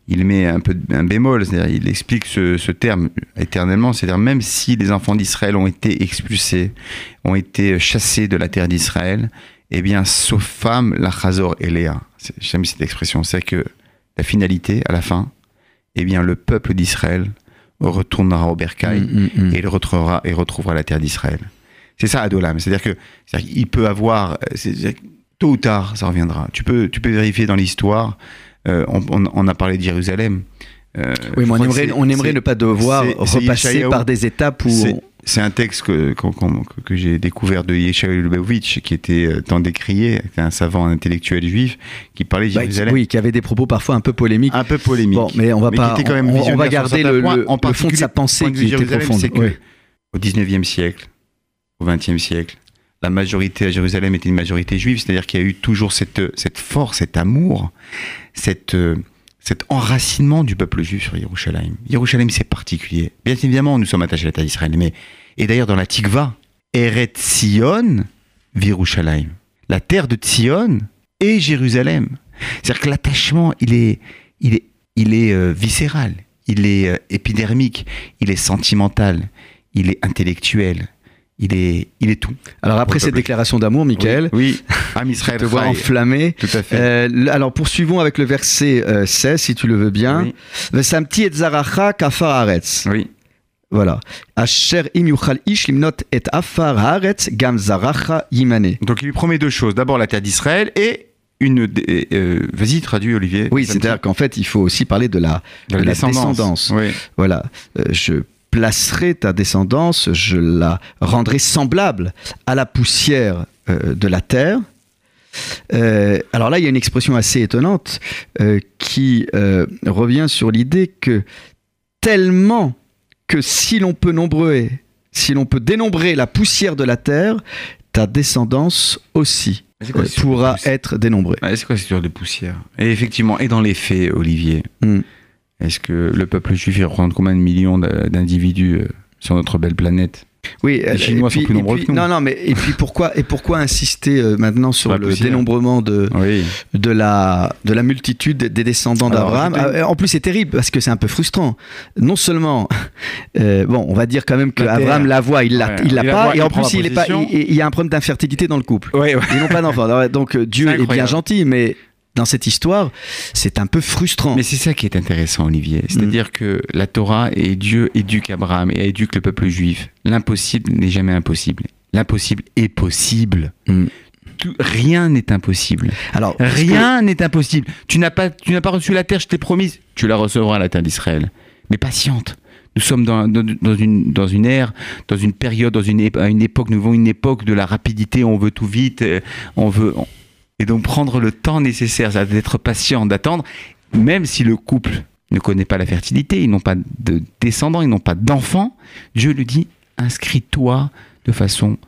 Speaker 2: il met un peu un bémol, c'est-à-dire il explique ce, terme éternellement, c'est-à-dire même si les enfants d'Israël ont été expulsés, ont été chassés de la terre d'Israël, eh bien, sauf femme, la chazor et Léa. J'aime cette expression, c'est que la finalité, à la fin, eh bien, le peuple d'Israël retournera au bercail mm, mm, mm. et il retrouvera, et retrouvera la terre d'Israël. C'est ça Adolam, c'est-à-dire que il peut avoir, tôt ou tard, ça reviendra. Tu peux, tu peux vérifier dans l'histoire euh, on, a parlé de Jérusalem.
Speaker 1: Euh, oui, mais on aimerait, ne pas devoir repasser par des étapes où.
Speaker 2: C'est un texte que, que, j'ai découvert de Yeshayahu Lubavitch, qui était euh, tant décrié, un savant intellectuel juif, qui parlait de bah, Jérusalem.
Speaker 1: oui, qui avait des propos parfois un peu polémiques.
Speaker 2: Un peu polémiques. Bon,
Speaker 1: mais on va pas. on, va garder le, fond de sa pensée qui était profonde.
Speaker 2: Au 19e siècle, au 20e siècle, la majorité à Jérusalem était une majorité juive, c'est-à-dire qu'il y a eu toujours cette, force, cet amour, euh, cet enracinement du peuple juif sur Jérusalem. Jérusalem, c'est particulier. Bien évidemment, nous sommes attachés à terre d'Israël, mais et d'ailleurs dans la Tikva, Eret Sion, Virushalayim, la terre de Sion et Jérusalem. C'est-à-dire que l'attachement, il est, il est, il est euh, viscéral, il est euh, épidermique, il est sentimental, il est intellectuel, il est, il est tout.
Speaker 1: Alors après cette déclaration d'amour, Michael,
Speaker 2: oui, oui.
Speaker 1: Israël te vois enflammé.
Speaker 2: Tout à fait.
Speaker 1: Euh, alors poursuivons avec le verset euh, 16, si tu le veux bien. Samti et zaracha kafar haaretz.
Speaker 2: Oui.
Speaker 1: Voilà. Asher im yuchal ish limnot et afar haaretz gam zaracha yimane.
Speaker 2: Donc il lui promet deux choses. D'abord la terre d'Israël et une. Euh, Vas-y, traduis Olivier.
Speaker 1: Oui, c'est-à-dire qu'en fait, il faut aussi parler de la,
Speaker 2: de la
Speaker 1: la
Speaker 2: descendance.
Speaker 1: descendance.
Speaker 2: Oui.
Speaker 1: Voilà. Euh, je placerai ta descendance, je la rendrai semblable à la poussière euh, de la terre. Euh, alors là, il y a une expression assez étonnante euh, qui revient sur l'idée que tellement que si l'on peut nombrer, si l'on peut dénombrer la poussière de la terre, ta descendance aussi
Speaker 2: quoi,
Speaker 1: pourra être dénombrée.
Speaker 2: C'est quoi cette histoire de poussière? Et effectivement, et dans les faits, Olivier,
Speaker 1: Hmm.
Speaker 2: Est-ce que le peuple juif il représente combien de millions d'individus euh, sur notre belle planète?
Speaker 1: Oui, euh,
Speaker 2: Chinois
Speaker 1: puis-
Speaker 2: sont plus nombreux
Speaker 1: puis-
Speaker 2: que nous.
Speaker 1: Non, non, mais et puis pourquoi et pourquoi insister euh, maintenant sur le
Speaker 2: poussière.
Speaker 1: dénombrement de
Speaker 2: Oui.
Speaker 1: de la de la multitude des descendants d'Abraham? Ah, En plus, c'est terrible parce que c'est un peu frustrant. Non seulement, euh, bon, on va dire quand même que
Speaker 2: La terre.
Speaker 1: Abraham la voit, il l'a
Speaker 2: Ouais,
Speaker 1: il l'a pas,
Speaker 2: voit,
Speaker 1: et en plus il est pas, il, il y a un problème d'infertilité dans le couple.
Speaker 2: Ouais, ouais.
Speaker 1: Ils n'ont pas d'enfant. Alors, Donc Dieu est bien gentil, mais dans cette histoire, c'est un peu frustrant.
Speaker 2: Mais c'est ça qui est intéressant, Olivier. C'est-à-dire que la Torah et Dieu éduque Abraham et éduque le peuple juif. L'impossible n'est jamais impossible. L'impossible est possible.
Speaker 1: Mm.
Speaker 2: Tout- rien n'est impossible.
Speaker 1: Alors
Speaker 2: Rien n'est impossible. Tu n'as pas, tu n'as pas reçu la terre, je t'ai promise. Tu la recevras, la terre d'Israël. Mais patiente. Nous sommes dans, dans, dans une, dans une ère, dans une période, dans une, à une époque, nous vivons une époque de la rapidité, on veut tout vite, euh, on veut... on- Et donc prendre le temps nécessaire, d'être patient, d'attendre, même si le couple ne connaît pas la fertilité, ils n'ont pas de descendants, ils n'ont pas d'enfants, Dieu lui dit, inscris-toi de façon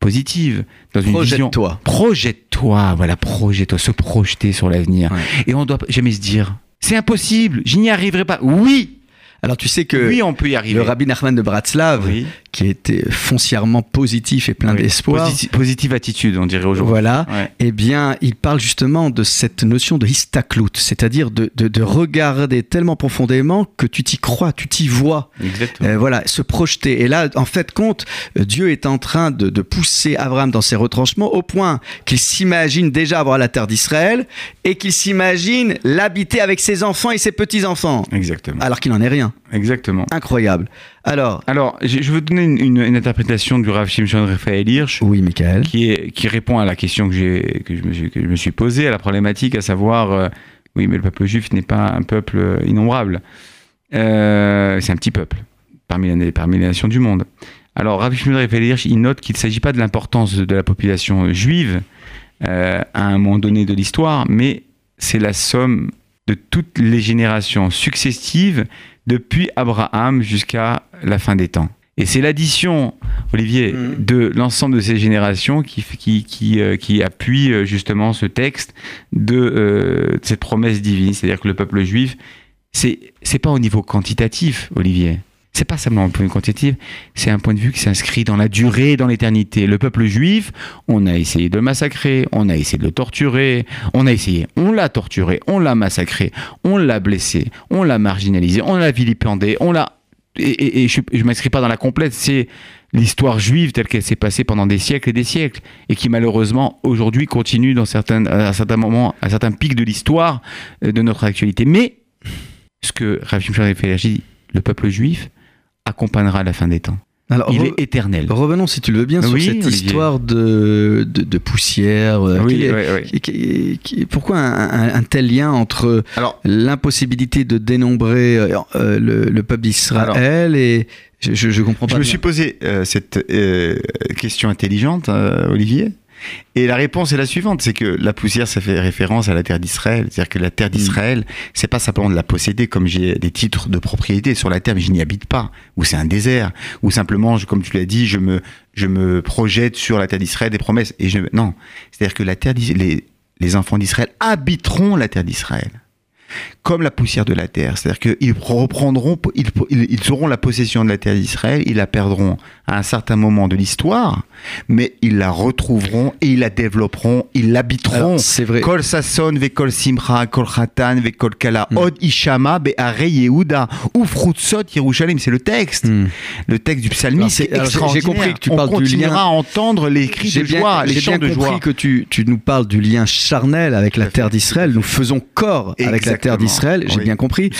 Speaker 2: positive, dans une vision
Speaker 1: projette-toi.
Speaker 2: Projette-toi, voilà, projette-toi, se projeter sur l'avenir.
Speaker 1: Ouais.
Speaker 2: Et on doit jamais se dire, c'est impossible, je n'y arriverai pas. Oui,
Speaker 1: Alors tu sais que
Speaker 2: oui, on peut y arriver.
Speaker 1: le rabbi Nachman de Bratslav,
Speaker 2: Oui.
Speaker 1: Qui était foncièrement positif et plein
Speaker 2: Oui.
Speaker 1: d'espoir,
Speaker 2: Posi- positive attitude, on dirait aujourd'hui.
Speaker 1: voilà,
Speaker 2: Ouais.
Speaker 1: eh bien, il parle justement de cette notion de histaklout, c'est-à-dire de, de- de regarder tellement profondément que tu t'y crois, tu t'y vois.
Speaker 2: Exactement.
Speaker 1: Euh, voilà, se projeter. Et là, en fait, compte, Dieu est en train de, de pousser Abraham dans ses retranchements au point qu'il s'imagine déjà avoir la terre d'Israël et qu'il s'imagine l'habiter avec ses enfants et ses petits-enfants,
Speaker 2: Exactement.
Speaker 1: alors qu'il n'en est rien.
Speaker 2: Exactement.
Speaker 1: Incroyable. Alors,
Speaker 2: Alors, je je veux donner une, une- une interprétation du Rav Shimshon Raphaël Hirsch
Speaker 1: oui, Michael.
Speaker 2: qui, est, qui répond à la question que, j'ai, que, je me suis, que je me suis posée, à la problématique, à savoir, euh, oui, mais le peuple juif n'est pas un peuple euh, innombrable. Euh, c'est un petit peuple, parmi les, parmi les nations du monde. Alors, Rav Shimon Raphaël Hirsch, il note qu'il ne s'agit pas de l'importance de la population juive euh, à un moment donné de l'histoire, mais c'est la somme de toutes les générations successives depuis Abraham jusqu'à la fin des temps. Et c'est l'addition, Olivier,
Speaker 1: Mhm.
Speaker 2: de l'ensemble de ces générations qui, qui, qui, euh, qui appuie euh, justement ce texte de, euh, de cette promesse divine. C'est-à-dire que le peuple juif, c'est pas au niveau quantitatif, Olivier. C'est pas simplement un point de vue quantitatif, c'est un point de vue qui s'inscrit dans la durée dans l'éternité. Le peuple juif, on a essayé de le massacrer, on a essayé de le torturer, on a essayé, on l'a torturé, on l'a massacré, on l'a blessé, on l'a marginalisé, on l'a vilipendé, on l'a... Et, je ne m'inscris pas dans la complète, c'est l'histoire juive telle qu'elle s'est passée pendant des siècles et des siècles, et qui malheureusement aujourd'hui continue dans certains, à certains moments, à certains pics de l'histoire euh, de notre actualité. Mais ce que Rav Shimshon dit, le peuple juif accompagnera la fin des temps.
Speaker 1: Alors,
Speaker 2: Il est éternel.
Speaker 1: revenons, si tu le veux bien, sur cette
Speaker 2: Olivier.
Speaker 1: histoire de, de, de poussière. euh,
Speaker 2: Oui,
Speaker 1: qui- qui- qui- pourquoi un, un- un tel lien entre l'impossibilité de dénombrer euh, euh, le, le peuple d'Israël et je, je, je comprends pas.
Speaker 2: je me suis posé euh, cette euh, question intelligente, Olivier. Et la réponse est la suivante, c'est que la poussière, ça fait référence à la terre d'Israël. C'est-à-dire que la terre d'Israël, c'est pas simplement de la posséder comme j'ai des titres de propriété sur la terre, mais je n'y habite pas, ou c'est un désert, ou simplement, comme tu l'as dit, je me, je me projette sur la terre d'Israël des promesses. Et je, non, c'est-à-dire que la terre les, les enfants d'Israël habiteront la terre d'Israël. Comme la poussière de la terre. C'est-à-dire qu'ils reprendront, ils, ils, auront la possession de la terre d'Israël, ils la perdront à un certain moment de l'histoire, mais ils la retrouveront et ils la développeront, ils l'habiteront.
Speaker 1: C'est vrai.
Speaker 2: Kol Sasson, Vekol Simcha, Kol Khatan, Vekol Kala, Od Ishama, Be'are Yehuda, Ufrutsot Yerushalayim. C'est le texte.
Speaker 1: Hmm.
Speaker 2: Le texte du psalmiste.
Speaker 1: c'est- alors, j'ai- j'ai
Speaker 2: extraordinaire.
Speaker 1: compris que tu
Speaker 2: On
Speaker 1: parles du
Speaker 2: continuera
Speaker 1: lien-
Speaker 2: à entendre les cris
Speaker 1: J'ai
Speaker 2: de
Speaker 1: bien,
Speaker 2: joie, les
Speaker 1: j'ai
Speaker 2: chants
Speaker 1: bien
Speaker 2: de
Speaker 1: compris
Speaker 2: joie.
Speaker 1: que tu, tu nous parles du lien charnel avec la terre d'Israël. Nous faisons corps avec la terre d'Israël. J'ai
Speaker 2: Oui.
Speaker 1: bien compris.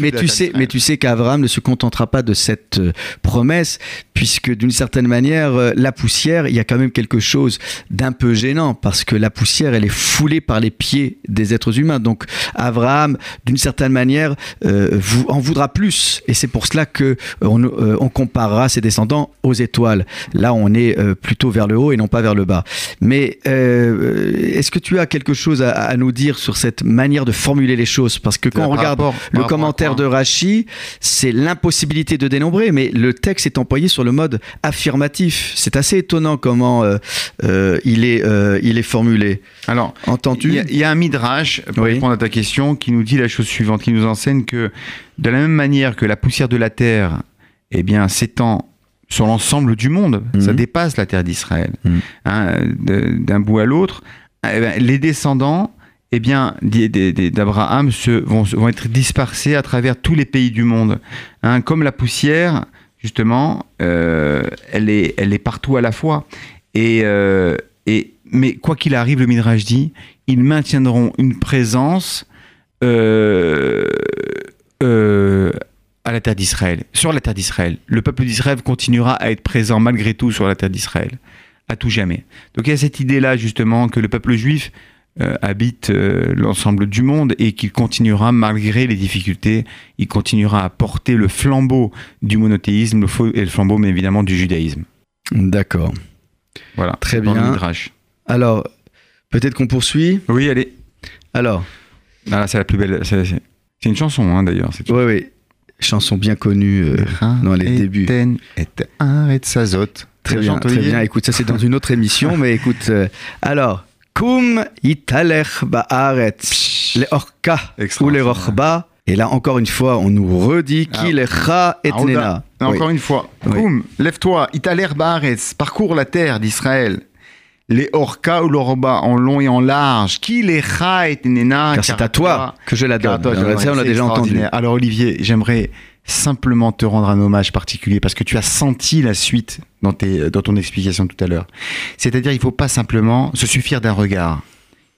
Speaker 1: Mais, tu sais, mais tu sais qu'Abraham ne se contentera pas de cette euh, promesse, puisque d'une certaine manière, euh, la poussière, il y a quand même quelque chose d'un peu gênant, parce que la poussière, elle est foulée par les pieds des êtres humains. Donc Abraham, d'une certaine manière, euh, vous, en voudra plus, et c'est pour cela que on, euh, on comparera ses descendants aux étoiles. Là, on est euh, plutôt vers le haut et non pas vers le bas. Mais est-ce que tu as quelque chose à, à nous dire sur cette manière de formuler les choses Parce que quand on regarde
Speaker 2: rapport-
Speaker 1: le commentaire de Rachi, c'est l'impossibilité de dénombrer, mais le texte est employé sur le mode affirmatif. C'est assez étonnant comment euh, euh, il, est, euh, il est formulé.
Speaker 2: Alors, il
Speaker 1: Entends-tu
Speaker 2: y, a- il y a un midrash, pour
Speaker 1: Oui.
Speaker 2: répondre à ta question, qui nous dit la chose suivante, qui nous enseigne que de la même manière que la poussière de la terre eh bien, s'étend sur l'ensemble du monde,
Speaker 1: Mhm.
Speaker 2: ça dépasse la terre d'Israël,
Speaker 1: Mhm.
Speaker 2: hein, d'un bout à l'autre, eh ben, les descendants eh bien, d'Abraham vont, être dispersés à travers tous les pays du monde. Hein, comme la poussière, justement, euh, elle, est, partout à la fois. Et, euh, et, mais quoi qu'il arrive, le Midrash dit, ils maintiendront une présence euh, à la terre d'Israël, sur la terre d'Israël. Le peuple d'Israël continuera à être présent malgré tout sur la terre d'Israël, à tout jamais. Donc il y a cette idée-là justement que le peuple juif euh, habite euh, l'ensemble du monde et qu'il continuera, malgré les difficultés, il continuera à porter le flambeau du monothéisme le et le flambeau, mais évidemment, du judaïsme.
Speaker 1: D'accord.
Speaker 2: Voilà.
Speaker 1: Très
Speaker 2: le
Speaker 1: bien. Alors, peut-être qu'on poursuit?
Speaker 2: Oui, allez.
Speaker 1: Alors,
Speaker 2: Ah, c'est la plus belle. C'est une chanson, hein, d'ailleurs.
Speaker 1: oui, oui. Chanson bien connue euh, dans les débuts.
Speaker 2: Et Haaretz Sazot.
Speaker 1: Très bien, très bien. Écoute, ça c'est dans une autre émission, mais écoute. alors, Kum italech ba'aretz, le orka ou le
Speaker 2: Extraordinaire.
Speaker 1: rochba. Et là, encore une fois, on nous redit
Speaker 2: Ah.
Speaker 1: qui lecha et
Speaker 2: Aouda.
Speaker 1: nena.
Speaker 2: Encore une fois. Koum, lève-toi, Baaretz, parcours la terre d'Israël. Les Orca ou l'Oroba en long et en large. Qui les et Nena
Speaker 1: Car c'est à toi que je la donne.
Speaker 2: toi, je
Speaker 1: ça, on l'a déjà entendu.
Speaker 2: Alors Olivier, j'aimerais simplement te rendre un hommage particulier parce que tu as senti la suite dans, tes, dans ton explication tout à l'heure. C'est-à-dire, il ne faut pas simplement se suffire d'un regard.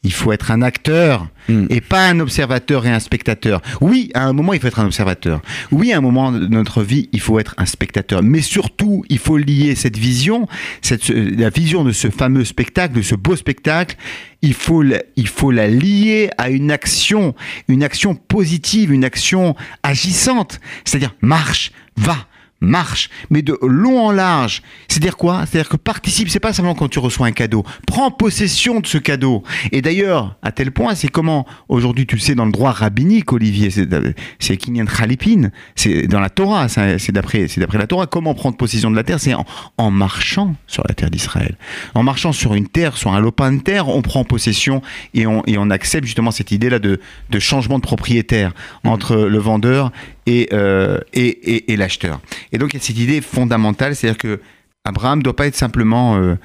Speaker 2: Il faut être un acteur
Speaker 1: Hmm.
Speaker 2: et pas un observateur et un spectateur. Oui, à un moment, il faut être un observateur. Oui, à un moment de notre vie, il faut être un spectateur. Mais surtout, il faut lier cette vision, cette, la vision de ce fameux spectacle, de ce beau spectacle, il faut, la, il faut la lier à une action, une action positive, une action agissante. C'est-à-dire, marche, va, marche, mais de long en large. C'est-à-dire quoi? C'est-à-dire que participe, c'est pas simplement quand tu reçois un cadeau. Prends possession de ce cadeau. Et d'ailleurs, à tel point, c'est comment, aujourd'hui, tu le sais, dans le droit rabbinique, Olivier, c'est c'est Kinyan Khalipin, c'est dans la Torah, c'est d'après la Torah, comment prendre possession de la terre? C'est en, marchant sur la terre d'Israël. En marchant sur une terre, sur un lopin de terre, on prend possession et on, et on accepte justement cette idée-là de, de changement de propriétaire entre le vendeur et, euh, et, et, et l'acheteur. Et donc il y a cette idée fondamentale, c'est-à-dire que Abraham ne doit pas être simplement euh,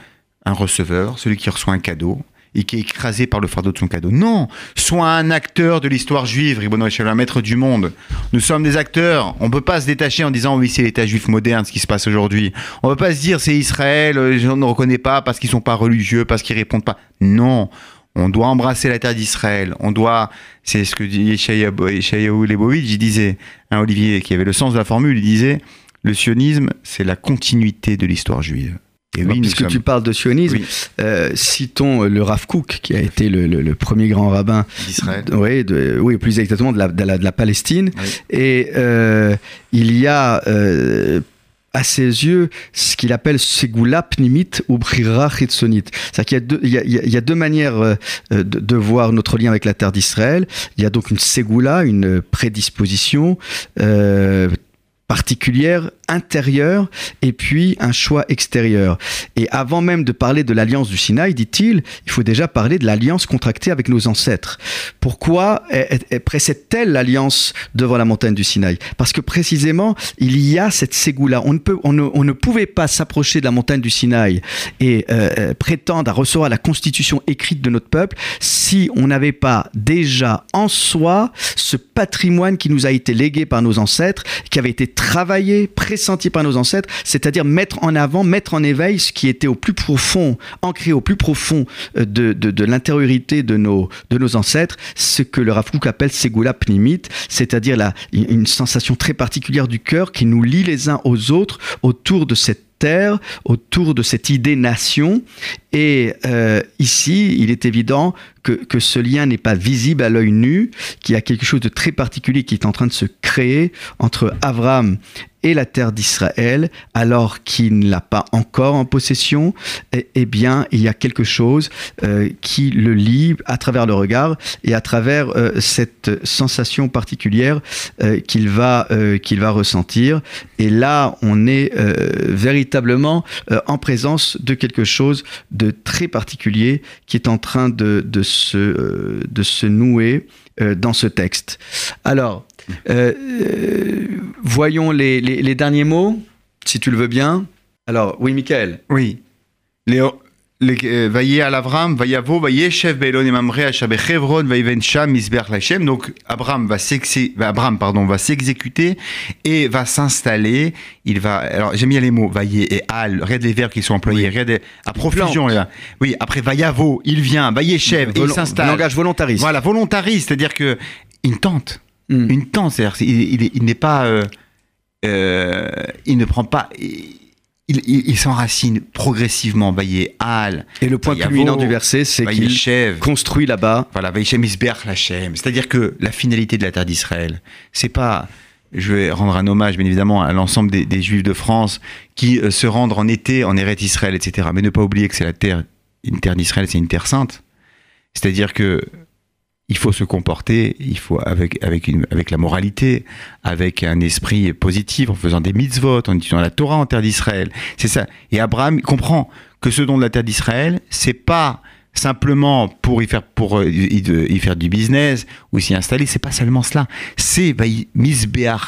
Speaker 2: un receveur, celui qui reçoit un cadeau et qui est écrasé par le fardeau de son cadeau. Non, sois un acteur de l'histoire juive, Ribono un maître du monde. Nous sommes des acteurs. On ne peut pas se détacher en disant oui, c'est l'État juif moderne ce qui se passe aujourd'hui. On ne peut pas se dire c'est Israël, je ne reconnais pas parce qu'ils sont pas religieux, parce qu'ils répondent pas. Non. On doit embrasser la terre d'Israël. On doit, c'est ce que dit Yeshayahu Lebovitch, il disait, un Olivier qui avait le sens de la formule, il disait, le sionisme, c'est la continuité de l'histoire juive. Et oui,
Speaker 1: puisque
Speaker 2: sommes-
Speaker 1: tu parles de sionisme,
Speaker 2: Oui.
Speaker 1: euh, citons le Rav Kook, qui a été le, le- le premier grand rabbin
Speaker 2: d'Israël.
Speaker 1: Oui, de- oui, plus exactement de la, de la, de la Palestine.
Speaker 2: Oui.
Speaker 1: Et euh, il y a euh, à ses yeux ce qu'il appelle Segula Pnimit ou Brira Chitsonit. C'est-à-dire qu'il y, a deux manières de, de, voir notre lien avec la terre d'Israël. Il y a donc une Segula, une prédisposition euh, particulière intérieur et puis un choix extérieur. Et avant même de parler de l'alliance du Sinaï, dit-il, il faut déjà parler de l'alliance contractée avec nos ancêtres. Pourquoi précède-t-elle l'alliance devant la montagne du Sinaï? Parce que précisément, il y a cette ségoula. On ne, peut, on ne, pouvait pas s'approcher de la montagne du Sinaï et euh, euh, prétendre à recevoir la constitution écrite de notre peuple si on n'avait pas déjà en soi ce patrimoine qui nous a été légué par nos ancêtres, qui avait été travaillé, pressenti par nos ancêtres, c'est-à-dire mettre en avant, mettre en éveil ce qui était au plus profond, ancré au plus profond euh, de, de, l'intériorité de nos, de nos ancêtres, ce que le Rav appelle Segula Pnimit, c'est-à-dire une sensation très particulière du cœur qui nous lie les uns aux autres autour de cette autour de cette idée nation. Et euh, ici, il est évident que, que ce lien n'est pas visible à l'œil nu, qu'il y a quelque chose de très particulier qui est en train de se créer entre Abraham et la terre d'Israël, alors qu'il ne l'a pas encore en possession, eh, eh, bien, il y a quelque chose euh, qui le lie à travers le regard et à travers euh, cette sensation particulière euh, qu'il va, qu'il va ressentir. Et là, on est véritablement en présence de quelque chose de très particulier qui est en train de, de, se, de se nouer dans ce texte. Alors, voyons les, les, les, derniers mots, si tu le veux bien. Alors, oui, Michael.
Speaker 2: Oui. Léo. Vaillé à l'Avram, Vaillavo, Vailleshev, Beilon et Mamre, Achabé Chevron, Vaïven Sham, Isber Lachem. Donc, Abraham va Abraham, pardon, va s'exécuter et va s'installer. Il va, alors, j'aime bien les mots, Vaillé et Al, regarde les verbes qui sont employés, oui. regarde à profusion, là. Oui, après Vaillavo, il vient, Vailleshev, et il s'installe.
Speaker 1: Langage volontariste.
Speaker 2: Voilà, volontariste, c'est-à-dire que, il tente. Mm. Une tente, c'est-à-dire, il, il, il n'est pas, euh, euh, il ne prend pas, il, s'enracine progressivement. Vaillé.
Speaker 1: Et le point culminant du verset, c'est qu'il construit là-bas.
Speaker 2: Voilà, Vaïchem Isberch Lachem. C'est-à-dire que la finalité de la terre d'Israël, c'est pas. Je vais rendre un hommage, bien évidemment, à l'ensemble des, des, Juifs de France qui euh, se rendent en été en Eret Israël, etc. Mais ne pas oublier que c'est la terre, une terre d'Israël, c'est une terre sainte. C'est-à-dire que il faut se comporter, il faut avec avec la moralité, avec un esprit positif, en faisant des mitzvot, en étudiant la Torah en terre d'Israël. C'est ça. Et Abraham comprend que ce don de la terre d'Israël, c'est pas simplement pour y faire pour y, y faire du business ou s'y installer, c'est pas seulement cela. C'est bah,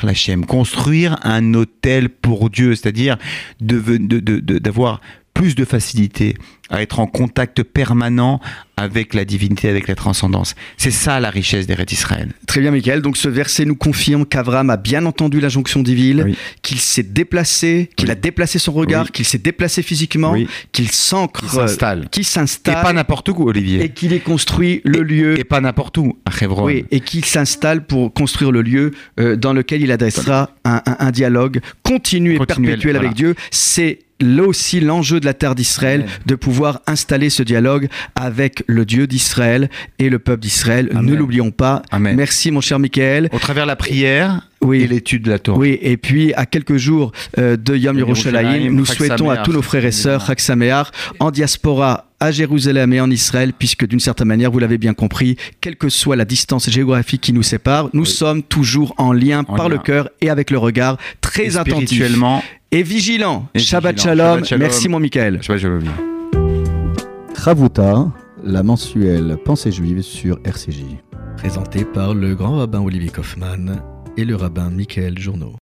Speaker 2: lachem, construire un hôtel pour Dieu, c'est-à-dire d'avoir plus de facilité à être en contact permanent avec la divinité, avec la transcendance. C'est ça la richesse des rêves d'Israël.
Speaker 1: Très bien, Michael. Donc ce verset nous confirme qu'Avram a bien entendu l'injonction divine, oui. qu'il s'est déplacé, qu'il oui. a déplacé son regard, oui. qu'il s'est déplacé physiquement, qu'il s'ancre,
Speaker 2: qu'il s'installe.
Speaker 1: Qu'il s'installe.
Speaker 2: Et pas n'importe où, Olivier.
Speaker 1: Et qu'il ait construit le
Speaker 2: et,
Speaker 1: lieu.
Speaker 2: Et pas n'importe où, à Hebron.
Speaker 1: Oui, et qu'il s'installe pour construire le lieu euh, dans lequel il adressera un, un, un dialogue continu et Continuel, perpétuel voilà. avec Dieu. C'est là aussi l'enjeu de la terre d'Israël, de pouvoir installer ce dialogue avec le Dieu d'Israël et le peuple d'Israël. Ne l'oublions pas.
Speaker 2: Amen.
Speaker 1: Merci mon cher Michael.
Speaker 2: Au travers la prière
Speaker 1: oui.
Speaker 2: et l'étude de la Torah.
Speaker 1: Oui, et puis à quelques jours euh, de Yom Yerushalayim, nous souhaitons à tous nos frères et sœurs, Chag en diaspora à Jérusalem et en Israël, puisque d'une certaine manière, vous l'avez bien compris, quelle que soit la distance géographique qui nous sépare, nous oui. sommes toujours en lien en par lien. le cœur et avec le regard, très
Speaker 2: et
Speaker 1: attentif. Et vigilant.
Speaker 2: Et
Speaker 1: Shabbat,
Speaker 2: vigilant.
Speaker 1: Shalom.
Speaker 2: Shabbat Shalom.
Speaker 1: Merci mon Michael.
Speaker 2: Shabbat Shalom.
Speaker 1: Chavuta, la mensuelle Pensée juive sur RCJ. Présenté par le grand rabbin Olivier Kaufmann et le rabbin Michael Journeau.